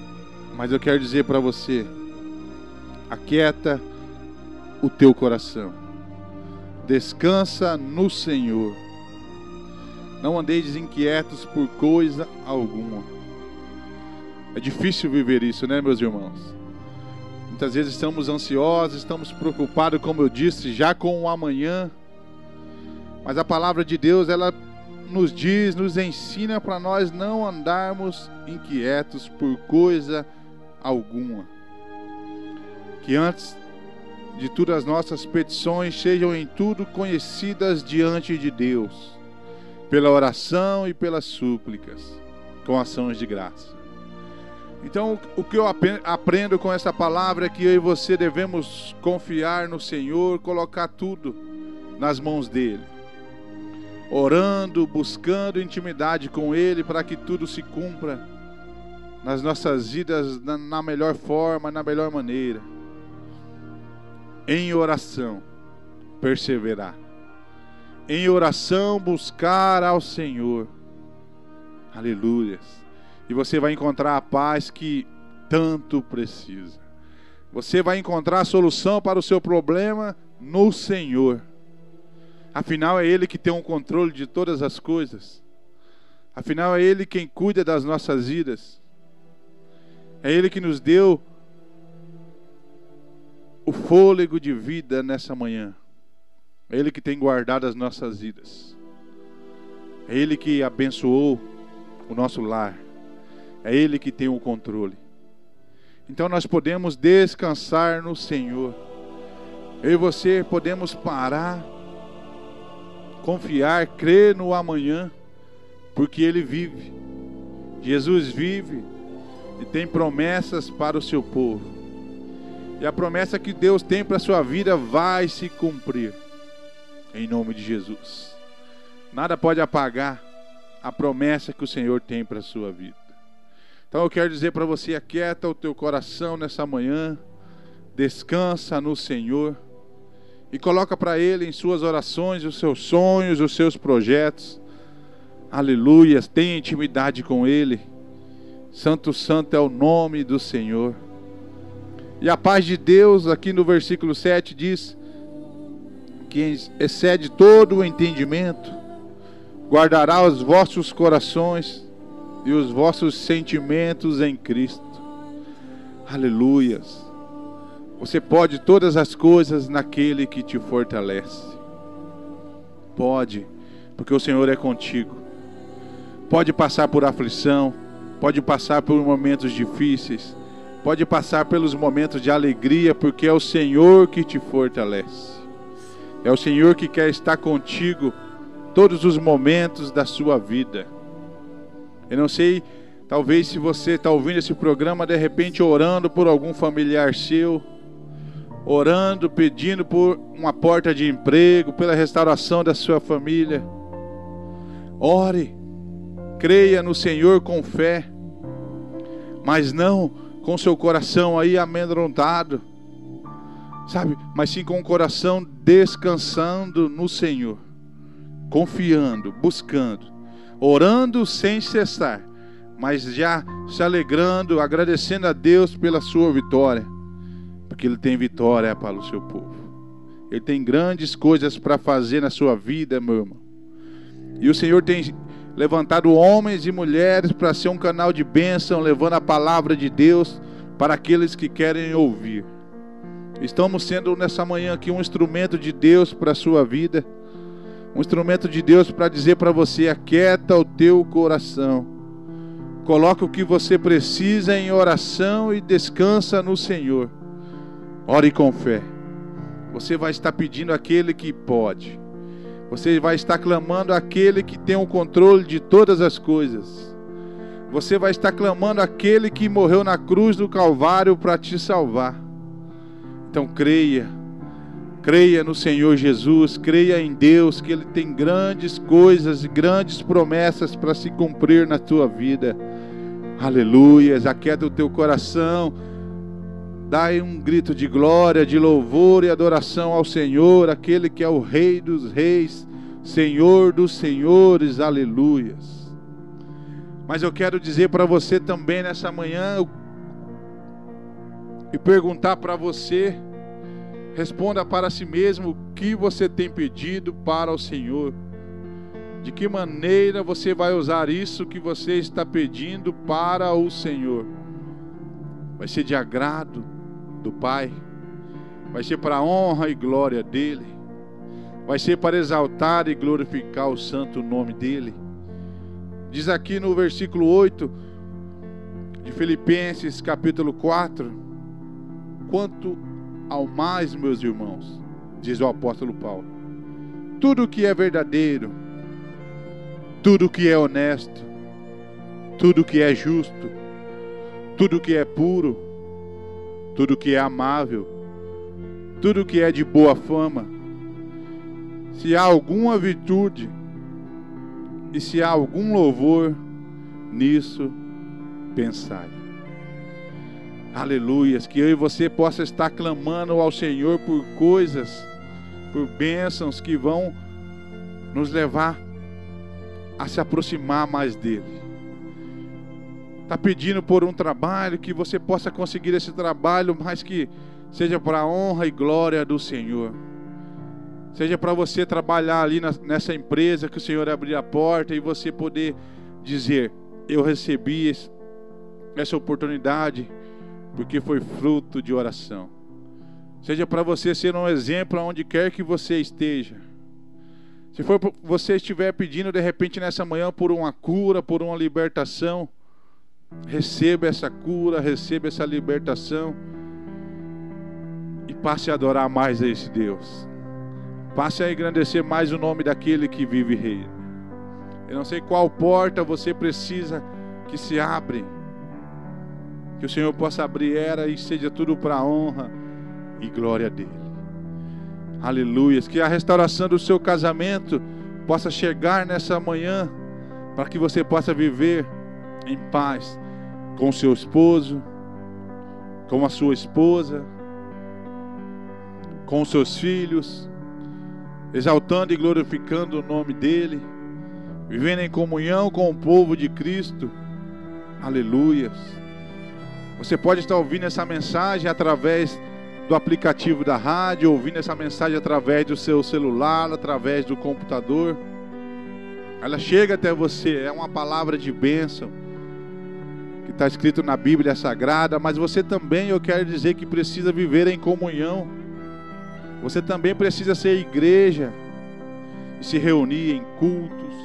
Mas eu quero dizer para você: aquieta o teu coração. Descansa no Senhor. Não andeis inquietos por coisa alguma. É difícil viver isso, né, meus irmãos? Muitas vezes estamos ansiosos, estamos preocupados, como eu disse, já com o amanhã. Mas a palavra de Deus, ela nos diz, nos ensina para nós não andarmos inquietos por coisa alguma. Que antes de tudo as nossas petições sejam em tudo conhecidas diante de Deus, pela oração e pelas súplicas, com ações de graça. Então, o que eu aprendo com essa palavra é que eu e você devemos confiar no Senhor, colocar tudo nas mãos dele. Orando, buscando intimidade com ele para que tudo se cumpra nas nossas vidas na melhor forma, na melhor maneira. Em oração, perseverar. Em oração, buscar ao Senhor. Aleluias e você vai encontrar a paz que tanto precisa. Você vai encontrar a solução para o seu problema no Senhor. Afinal, é Ele que tem o controle de todas as coisas. Afinal, é Ele quem cuida das nossas vidas. É Ele que nos deu o fôlego de vida nessa manhã. Ele que tem guardado as nossas vidas. É Ele que abençoou o nosso lar. É Ele que tem o controle. Então nós podemos descansar no Senhor. Eu e você podemos parar, confiar, crer no amanhã, porque Ele vive. Jesus vive e tem promessas para o seu povo. E a promessa que Deus tem para a sua vida vai se cumprir. Em nome de Jesus. Nada pode apagar a promessa que o Senhor tem para a sua vida. Então eu quero dizer para você: aquieta o teu coração nessa manhã, descansa no Senhor e coloca para Ele em suas orações os seus sonhos, os seus projetos. Aleluia, tenha intimidade com Ele. Santo, Santo é o nome do Senhor. E a paz de Deus, aqui no versículo 7 diz: que excede todo o entendimento, guardará os vossos corações e os vossos sentimentos em Cristo. Aleluias. Você pode todas as coisas naquele que te fortalece. Pode, porque o Senhor é contigo. Pode passar por aflição, pode passar por momentos difíceis, pode passar pelos momentos de alegria, porque é o Senhor que te fortalece. É o Senhor que quer estar contigo todos os momentos da sua vida. Eu não sei, talvez se você está ouvindo esse programa, de repente orando por algum familiar seu, orando, pedindo por uma porta de emprego, pela restauração da sua família. Ore, creia no Senhor com fé, mas não com seu coração aí amedrontado, sabe? Mas sim com o coração descansando no Senhor, confiando, buscando, orando sem cessar, mas já se alegrando, agradecendo a Deus pela sua vitória porque Ele tem vitória para o seu povo. Ele tem grandes coisas para fazer na sua vida, meu irmão. E o Senhor tem levantado homens e mulheres para ser um canal de bênção, levando a palavra de Deus para aqueles que querem ouvir. Estamos sendo nessa manhã aqui um instrumento de Deus para a sua vida, um instrumento de Deus para dizer para você: aquieta o teu coração, coloca o que você precisa em oração e descansa no Senhor. Ore com fé. Você vai estar pedindo aquele que pode. Você vai estar clamando aquele que tem o controle de todas as coisas. Você vai estar clamando aquele que morreu na cruz do Calvário para te salvar. Então creia. Creia no Senhor Jesus, creia em Deus, que Ele tem grandes coisas e grandes promessas para se cumprir na tua vida. Aleluia, aquieta o teu coração Dai um grito de glória, de louvor e adoração ao Senhor, aquele que é o Rei dos Reis, Senhor dos Senhores, aleluias. Mas eu quero dizer para você também nessa manhã e perguntar para você, responda para si mesmo o que você tem pedido para o Senhor. De que maneira você vai usar isso que você está pedindo para o Senhor? Vai ser de agrado, do Pai, vai ser para a honra e glória dEle, vai ser para exaltar e glorificar o santo nome dEle. Diz aqui no versículo 8 de Filipenses, capítulo 4: Quanto ao mais, meus irmãos, diz o apóstolo Paulo, tudo que é verdadeiro, tudo que é honesto, tudo que é justo, tudo que é puro, tudo que é amável, tudo que é de boa fama, se há alguma virtude e se há algum louvor, nisso pensai. Aleluias, que eu e você possa estar clamando ao Senhor por coisas, por bênçãos que vão nos levar a se aproximar mais dele está pedindo por um trabalho, que você possa conseguir esse trabalho, mas que seja para a honra e glória do Senhor. Seja para você trabalhar ali nessa empresa, que o Senhor abrir a porta e você poder dizer: Eu recebi essa oportunidade porque foi fruto de oração. Seja para você ser um exemplo aonde quer que você esteja. Se for você estiver pedindo de repente nessa manhã por uma cura, por uma libertação, Receba essa cura, receba essa libertação e passe a adorar mais a esse Deus. Passe a engrandecer mais o nome daquele que vive reina. Eu não sei qual porta você precisa que se abre. Que o Senhor possa abrir era e seja tudo para a honra e glória dele. Aleluia. Que a restauração do seu casamento possa chegar nessa manhã para que você possa viver em paz com seu esposo, com a sua esposa, com seus filhos, exaltando e glorificando o nome dEle, vivendo em comunhão com o povo de Cristo. Aleluias. Você pode estar ouvindo essa mensagem através do aplicativo da rádio, ouvindo essa mensagem através do seu celular, através do computador. Ela chega até você, é uma palavra de bênção que está escrito na Bíblia Sagrada, mas você também, eu quero dizer que precisa viver em comunhão. Você também precisa ser igreja e se reunir em cultos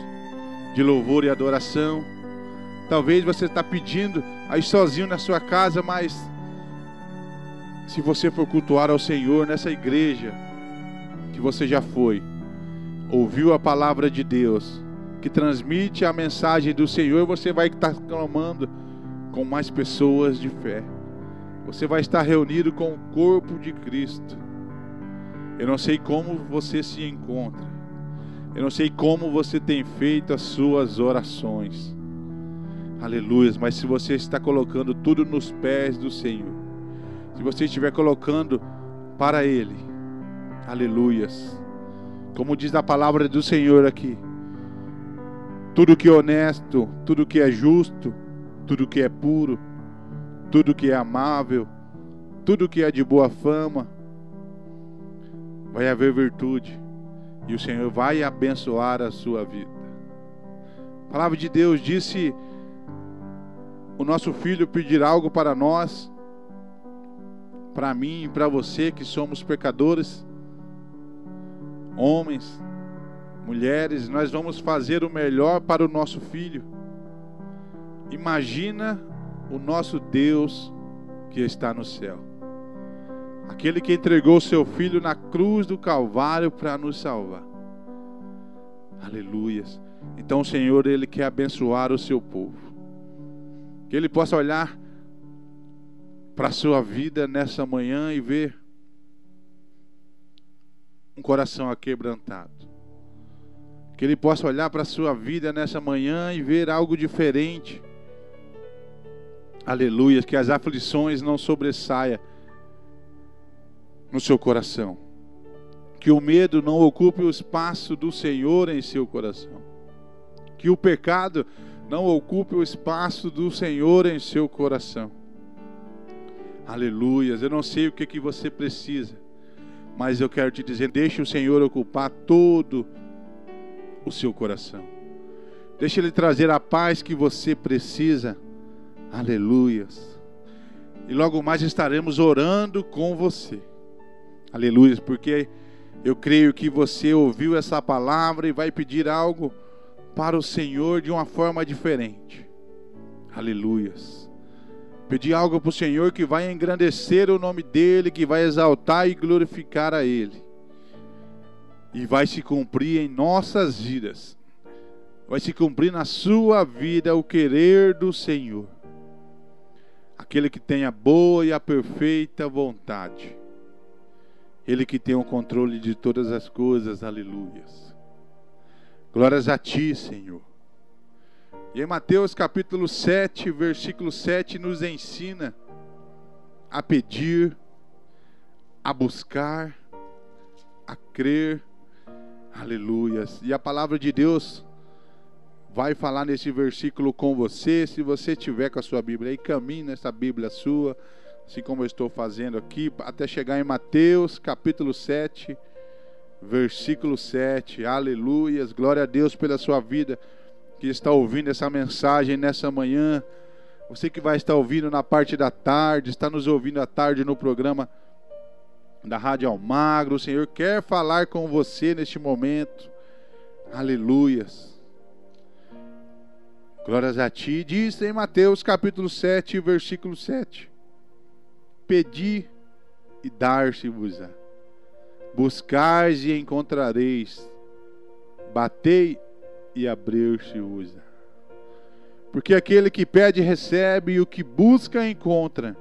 de louvor e adoração. Talvez você está pedindo aí sozinho na sua casa, mas se você for cultuar ao Senhor nessa igreja que você já foi, ouviu a palavra de Deus, que transmite a mensagem do Senhor, você vai estar clamando com mais pessoas de fé. Você vai estar reunido com o corpo de Cristo. Eu não sei como você se encontra. Eu não sei como você tem feito as suas orações. Aleluia, mas se você está colocando tudo nos pés do Senhor, se você estiver colocando para Ele, aleluias, como diz a palavra do Senhor aqui, tudo que é honesto, tudo que é justo, tudo que é puro, tudo que é amável, tudo que é de boa fama, vai haver virtude e o Senhor vai abençoar a sua vida. A palavra de Deus disse: o nosso filho pedir algo para nós, para mim e para você que somos pecadores, homens, mulheres, nós vamos fazer o melhor para o nosso filho. Imagina o nosso Deus que está no céu. Aquele que entregou seu filho na cruz do Calvário para nos salvar. Aleluias. Então o Senhor, Ele quer abençoar o seu povo. Que Ele possa olhar para a sua vida nessa manhã e ver um coração aquebrantado. Que Ele possa olhar para a sua vida nessa manhã e ver algo diferente. Aleluia. Que as aflições não sobressaia no seu coração. Que o medo não ocupe o espaço do Senhor em seu coração. Que o pecado não ocupe o espaço do Senhor em seu coração. Aleluias. Eu não sei o que, que você precisa, mas eu quero te dizer: deixe o Senhor ocupar todo o seu coração. Deixe Ele trazer a paz que você precisa. Aleluias. E logo mais estaremos orando com você. Aleluias, porque eu creio que você ouviu essa palavra e vai pedir algo para o Senhor de uma forma diferente. Aleluias. Pedir algo para o Senhor que vai engrandecer o nome dEle, que vai exaltar e glorificar a Ele. E vai se cumprir em nossas vidas. Vai se cumprir na sua vida o querer do Senhor. Aquele que tem a boa e a perfeita vontade. Ele que tem o controle de todas as coisas, aleluias. Glórias a Ti, Senhor. E em Mateus capítulo 7, versículo 7, nos ensina a pedir, a buscar, a crer, aleluias. E a palavra de Deus vai falar nesse versículo com você. Se você tiver com a sua Bíblia aí, caminhe nessa Bíblia sua assim como eu estou fazendo aqui, até chegar em Mateus capítulo 7, versículo 7. Aleluias, glória a Deus pela sua vida que está ouvindo essa mensagem nessa manhã. Você que vai estar ouvindo na parte da tarde, está nos ouvindo à tarde no programa da Rádio Almagro. O Senhor quer falar com você neste momento. Aleluias. Glórias a ti. Diz em Mateus capítulo 7, versículo 7 pedi e dar-se-vos-á. Buscais e encontrareis. Batei e abrir-se-vos-á. Porque aquele que pede recebe, e o que busca encontra,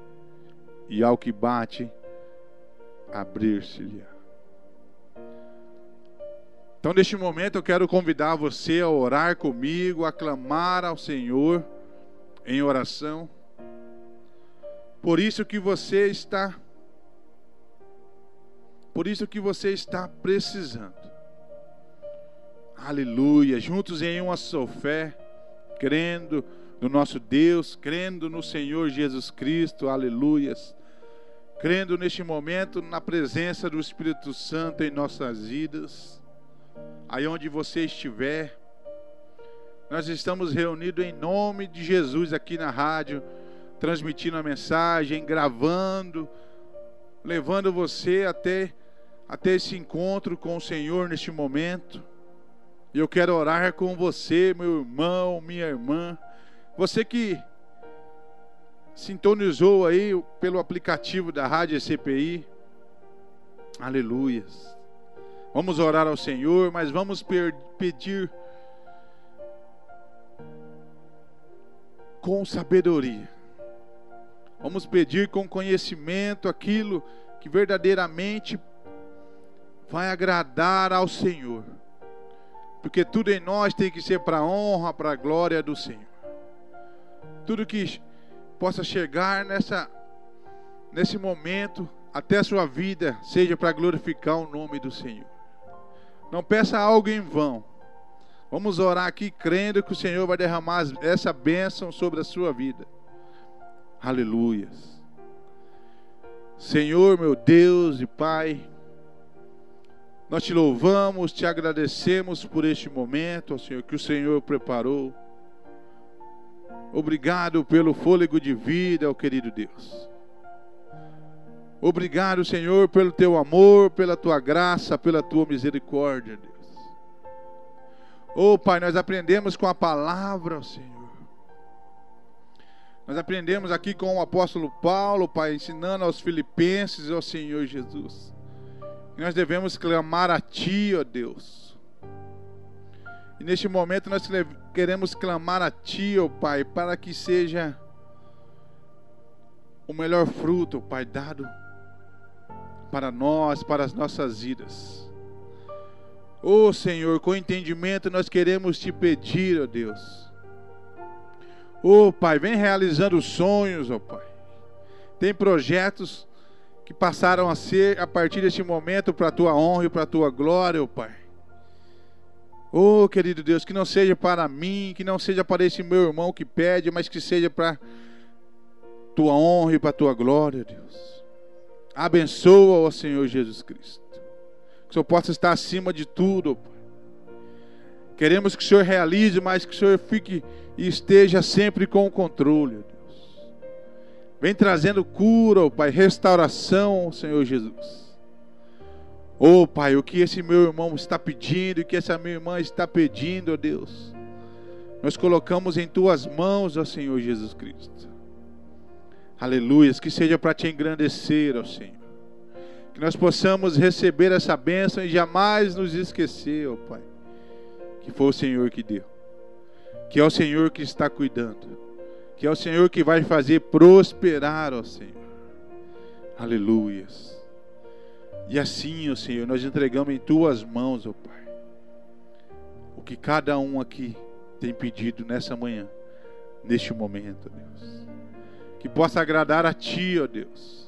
e ao que bate, abrir-se-lhe. Então, neste momento, eu quero convidar você a orar comigo, a clamar ao Senhor em oração. Por isso que você está Por isso que você está precisando. Aleluia, juntos em uma só fé, crendo no nosso Deus, crendo no Senhor Jesus Cristo. Aleluias. crendo neste momento na presença do Espírito Santo em nossas vidas, aí onde você estiver. Nós estamos reunidos em nome de Jesus aqui na rádio, transmitindo a mensagem, gravando, levando você até, até esse encontro com o Senhor neste momento. E eu quero orar com você, meu irmão, minha irmã, você que sintonizou aí pelo aplicativo da Rádio CPI. Aleluias. Vamos orar ao Senhor, mas vamos pedir com sabedoria. Vamos pedir com conhecimento aquilo que verdadeiramente vai agradar ao Senhor. Porque tudo em nós tem que ser para a honra, para a glória do Senhor. Tudo que possa chegar nessa nesse momento até a sua vida seja para glorificar o nome do Senhor. Não peça algo em vão. Vamos orar aqui crendo que o Senhor vai derramar essa bênção sobre a sua vida. Aleluias. Senhor, meu Deus e Pai, nós te louvamos, te agradecemos por este momento, ó Senhor, que o Senhor preparou. Obrigado pelo fôlego de vida, ó querido Deus. Obrigado, Senhor, pelo teu amor, pela tua graça, pela tua misericórdia, Deus. Oh, Pai, nós aprendemos com a palavra, Senhor. Nós aprendemos aqui com o apóstolo Paulo, Pai, ensinando aos filipenses, ó Senhor Jesus. Que nós devemos clamar a Ti, ó Deus e neste momento nós queremos clamar a Ti, ó Pai, para que seja o melhor fruto, Pai, dado para nós, para as nossas vidas. Ó oh, Senhor, com entendimento nós queremos te pedir, ó oh Deus. Ó oh, Pai, vem realizando sonhos, ó Pai. Tem projetos que passaram a ser a partir deste momento para a tua honra e para a tua glória, ó Pai. Oh, querido Deus, que não seja para mim, que não seja para esse meu irmão que pede, mas que seja para tua honra e para tua glória, Deus. Abençoa, ó Senhor Jesus Cristo. Que o Senhor possa estar acima de tudo, ó Pai. Queremos que o Senhor realize, mas que o Senhor fique e esteja sempre com o controle, Deus. Vem trazendo cura, ó Pai, restauração, Senhor Jesus. Oh Pai, o que esse meu irmão está pedindo, o que essa minha irmã está pedindo, ó Deus, nós colocamos em tuas mãos, ó Senhor Jesus Cristo. Aleluias, que seja para te engrandecer, ó Senhor. Que nós possamos receber essa bênção e jamais nos esquecer, ó Pai, que foi o Senhor que deu, que é o Senhor que está cuidando, que é o Senhor que vai fazer prosperar, ó Senhor. Aleluias. E assim, ó Senhor, nós entregamos em tuas mãos, ó Pai, o que cada um aqui tem pedido nessa manhã, neste momento, Deus. Que possa agradar a Ti, ó Deus.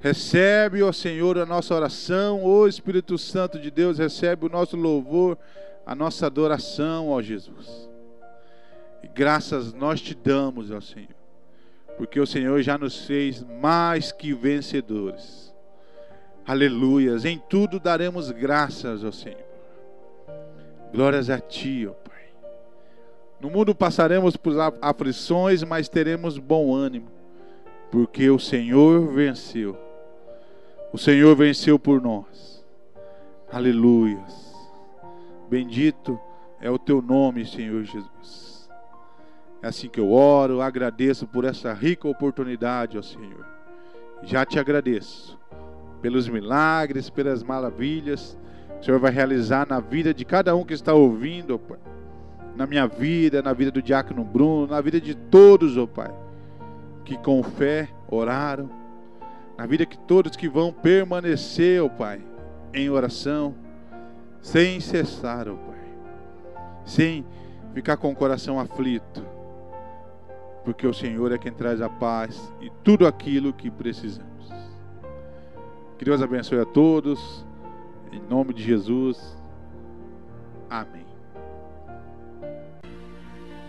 Recebe, ó Senhor, a nossa oração, ó Espírito Santo de Deus, recebe o nosso louvor, a nossa adoração, ó Jesus. E graças nós te damos, ó Senhor, porque o Senhor já nos fez mais que vencedores Aleluias. Em tudo daremos graças ao Senhor. Glórias a Ti, ó. No mundo passaremos por aflições, mas teremos bom ânimo, porque o Senhor venceu. O Senhor venceu por nós. Aleluias. Bendito é o Teu nome, Senhor Jesus. É assim que eu oro, agradeço por essa rica oportunidade, ó Senhor. Já te agradeço pelos milagres, pelas maravilhas que o Senhor vai realizar na vida de cada um que está ouvindo, Pai. Na minha vida, na vida do diácono Bruno, na vida de todos, ó Pai, que com fé oraram, na vida de todos que vão permanecer, ó Pai, em oração, sem cessar, ó Pai, sem ficar com o coração aflito, porque o Senhor é quem traz a paz e tudo aquilo que precisamos. Que Deus abençoe a todos. Em nome de Jesus. Amém.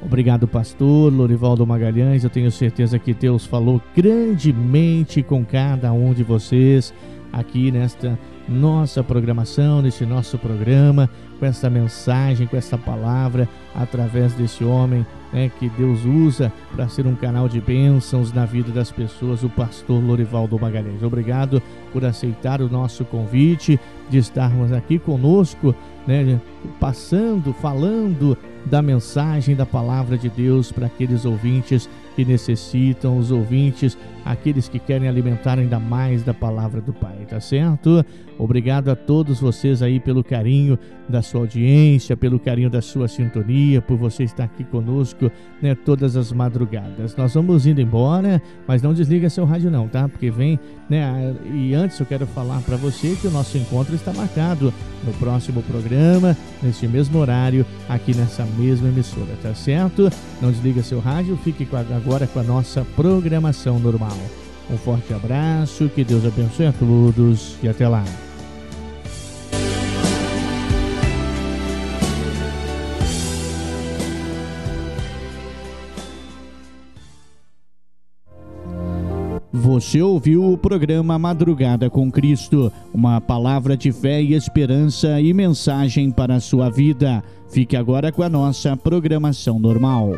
Obrigado, pastor Lorivaldo Magalhães. Eu tenho certeza que Deus falou grandemente com cada um de vocês aqui nesta nossa programação, neste nosso programa, com essa mensagem, com essa palavra, através desse homem né, que Deus usa para ser um canal de bênçãos na vida das pessoas, o pastor Lorivaldo Magalhães. Obrigado por aceitar o nosso convite de estarmos aqui conosco, né, passando, falando da mensagem da palavra de Deus para aqueles ouvintes que necessitam, os ouvintes, aqueles que querem alimentar ainda mais da palavra do Pai, tá certo? Obrigado a todos vocês aí pelo carinho da sua audiência, pelo carinho da sua sintonia, por você estar aqui conosco, né, todas as madrugadas. Nós vamos indo embora, mas não desliga seu rádio não, tá? Porque vem, né, e antes eu quero falar para você que o nosso encontro está marcado no próximo programa, neste mesmo horário, aqui nessa mesma emissora, tá certo? Não desliga seu rádio, fique agora com a nossa programação normal. Um forte abraço, que Deus abençoe a todos e até lá. Você ouviu o programa Madrugada com Cristo, uma palavra de fé e esperança e mensagem para a sua vida. Fique agora com a nossa programação normal.